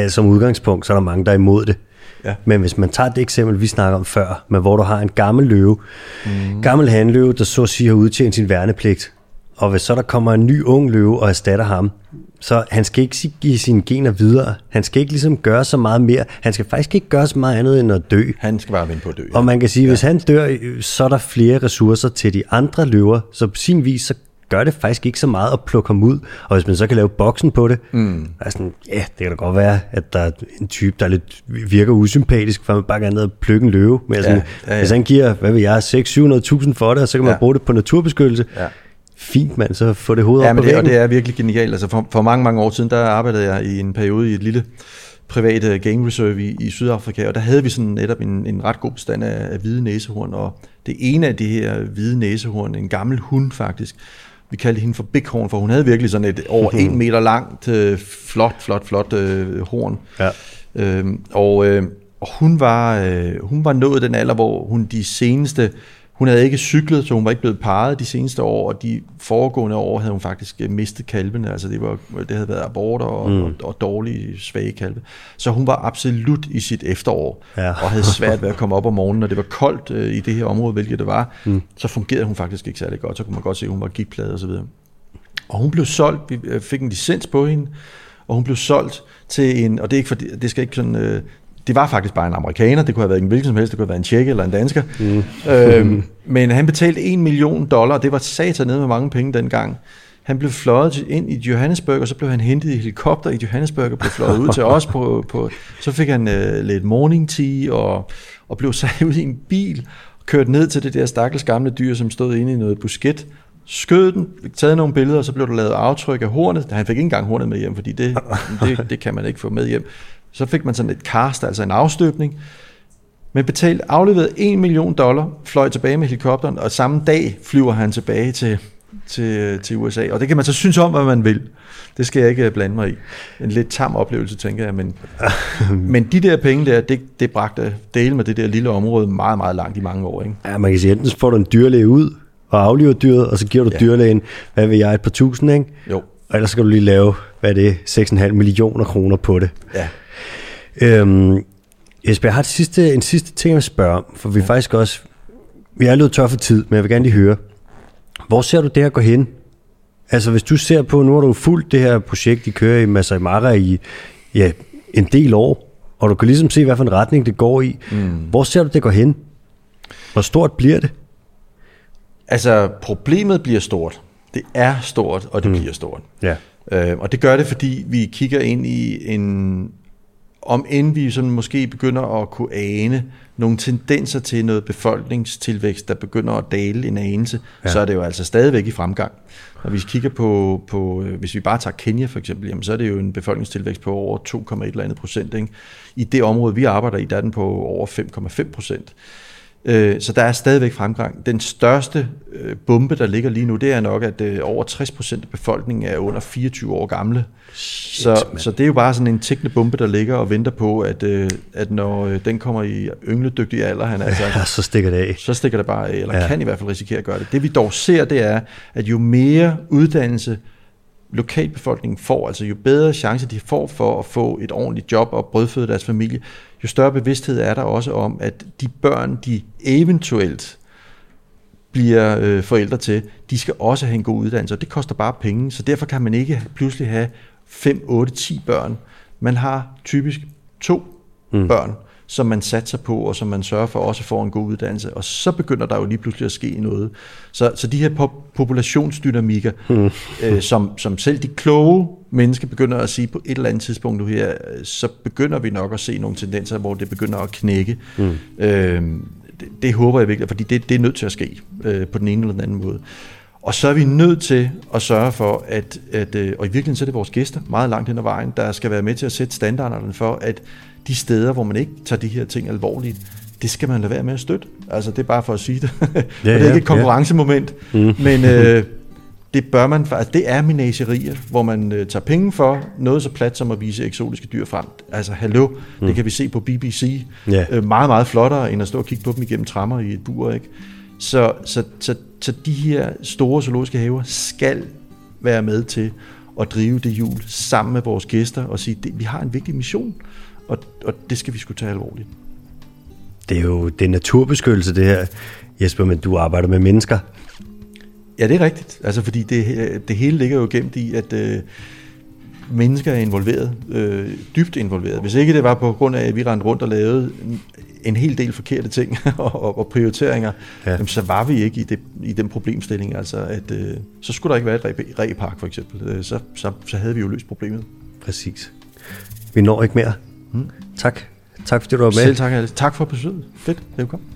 Som udgangspunkt, så er der mange, der er imod det. Ja. Men hvis man tager det eksempel, vi snakker om før, med hvor du har en gammel løve, mm. gammel handløve, der så at sige har udtjent sin værnepligt, og hvis så der kommer en ny ung løve og erstatter ham, så han skal ikke give sine gener videre. Han skal ikke ligesom gøre så meget mere. Han skal faktisk ikke gøre så meget andet end at dø. Han skal bare vente på at dø. Ja. Og man kan sige, at hvis han dør, så er der flere ressourcer til de andre løver. Så på sin vis, så gør det faktisk ikke så meget at plukke ham ud. Og hvis man så kan lave boksen på det, mm. er sådan, ja, det kan da godt være, at der er en type, der lidt virker usympatisk, for man bare gerne at plukke en løve. Men sådan, ja, ja, ja. hvis han giver, hvad vil jeg, 600-700.000 for det, og så kan man ja. bruge det på naturbeskyttelse, ja fint mand, så få det hovedet ja, op men på det, og det er virkelig genialt. Altså for, for mange, mange år siden, der arbejdede jeg i en periode i et lille privat øh, game reserve i, i Sydafrika, og der havde vi sådan netop en, en ret god bestand af, af hvide næsehorn, og det ene af de her hvide næsehorn, en gammel hund faktisk, vi kaldte hende for Bighorn, for hun havde virkelig sådan et over en meter langt, øh, flot, flot, flot øh, horn. Ja. Øhm, og, øh, og hun var, øh, hun var nået den alder, hvor hun de seneste hun havde ikke cyklet, så hun var ikke blevet parret de seneste år, og de foregående år havde hun faktisk øh, mistet kalvene. Altså det, var, det havde været aborter og, mm. og, og dårlige, svage kalve. Så hun var absolut i sit efterår, ja. og havde svært ved at komme op om morgenen, når det var koldt øh, i det her område, hvilket det var. Mm. Så fungerede hun faktisk ikke særlig godt. Så kunne man godt se, at hun var gigtpladet og så videre. Og hun blev solgt, vi øh, fik en licens på hende, og hun blev solgt til en, og det, er ikke for, det skal ikke sådan, øh, det var faktisk bare en amerikaner, det kunne have været en hvilken som helst, det kunne have været en tjekke eller en dansker. Mm. Øhm, men han betalte 1 million dollar, det var satan ned med mange penge dengang. Han blev fløjet ind i Johannesburg, og så blev han hentet i helikopter i Johannesburg og blev fløjet ud til os. På, på, så fik han øh, lidt morning tea og, og blev sat ud i en bil og kørt ned til det der stakkels gamle dyr, som stod inde i noget busket skød den, taget nogle billeder, og så blev der lavet aftryk af hornet. Han fik ikke engang hornet med hjem, fordi det, det, det kan man ikke få med hjem. Så fik man sådan et cast, altså en afstøbning. Men betalt, afleveret 1 million dollar, fløj tilbage med helikopteren, og samme dag flyver han tilbage til, til, til USA. Og det kan man så synes om, hvad man vil. Det skal jeg ikke blande mig i. En lidt tam oplevelse, tænker jeg. Men, men de der penge der, det, det bragte dele med det der lille område meget, meget langt i mange år. Ikke? Ja, man kan sige, enten får du en dyrlæge ud og aflever dyret, og så giver du ja. dyrlægen, hvad vil jeg, et par tusind, ikke? Jo. Og ellers skal du lige lave, hvad er det, 6,5 millioner kroner på det. Ja. Øhm, Jesper, jeg har et sidste, en sidste ting at spørge for vi ja. faktisk også, vi er lidt tør for tid, men jeg vil gerne lige høre, hvor ser du det her gå hen? Altså hvis du ser på, nu har du fulgt det her projekt, de kører i Masai Mara i ja, en del år, og du kan ligesom se, hvad for en retning det går i. Mm. Hvor ser du det gå hen? Hvor stort bliver det? Altså, problemet bliver stort. Det er stort, og det mm. bliver stort. Ja. Øh, og det gør det, fordi vi kigger ind i en om end vi sådan måske begynder at kunne ane nogle tendenser til noget befolkningstilvækst, der begynder at dale en anelse, ja. så er det jo altså stadigvæk i fremgang. Når vi kigger på, på hvis vi bare tager Kenya for eksempel, jamen, så er det jo en befolkningstilvækst på over 2,1 eller andet procent. Ikke? I det område, vi arbejder i, der er den på over 5,5 procent. Øh, så der er stadigvæk fremgang. Den største øh, bombe, der ligger lige nu, det er nok, at øh, over 60% af befolkningen er under 24 år gamle. Shit, så, så det er jo bare sådan en tækkende bombe, der ligger og venter på, at, at når den kommer i yngledygtig alder, han altså, ja, så stikker det af. Så stikker det bare af, eller ja. kan i hvert fald risikere at gøre det. Det vi dog ser, det er, at jo mere uddannelse lokalbefolkningen får, altså jo bedre chance de får for at få et ordentligt job og brødføde deres familie, jo større bevidsthed er der også om, at de børn, de eventuelt bliver øh, forældre til, de skal også have en god uddannelse, og det koster bare penge, så derfor kan man ikke pludselig have 5, 8, 10 børn. Man har typisk to mm. børn, som man satser på, og som man sørger for også får en god uddannelse. Og så begynder der jo lige pludselig at ske noget. Så, så de her pop- populationsdynamikker, mm. øh, som, som selv de kloge mennesker begynder at sige på et eller andet tidspunkt nu her, så begynder vi nok at se nogle tendenser, hvor det begynder at knække. Mm. Øh, det, det håber jeg virkelig, fordi det, det er nødt til at ske øh, på den ene eller den anden måde. Og så er vi nødt til at sørge for, at, at øh, og i virkeligheden så er det vores gæster meget langt hen ad vejen, der skal være med til at sætte standarderne for, at de steder, hvor man ikke tager de her ting alvorligt, det skal man lade være med at støtte. Altså, det er bare for at sige det. Ja, det er ja, ikke et konkurrencemoment, Mm. men øh, det bør man faktisk. Det er menagerier, hvor man øh, tager penge for noget så plat som at vise eksotiske dyr frem. Altså, hallo, mm. det kan vi se på BBC. Ja. Øh, meget, meget flottere, end at stå og kigge på dem igennem trammer i et bur, ikke? Så, så, så, så de her store zoologiske haver skal være med til at drive det jul sammen med vores gæster og sige, at vi har en vigtig mission, og, og det skal vi skulle tage alvorligt. Det er jo det er naturbeskyttelse, det her, Jesper, men du arbejder med mennesker. Ja, det er rigtigt. Altså, fordi det, det hele ligger jo gemt i, at øh, mennesker er involveret, øh, dybt involveret. Hvis ikke det var på grund af, at vi rendte rundt og lavede en, hel del forkerte ting og, og, prioriteringer, Ja. ja. jamen, så var vi ikke i, det, i den problemstilling. Altså, at, øh, så skulle der ikke være et re- repark, for eksempel. Øh, Så, så, så havde vi jo løst problemet. Præcis. Vi når ikke mere. Mm. Tak. Tak fordi du var med. Selv tak, Alice. Tak for besøget. Fedt, Velkommen.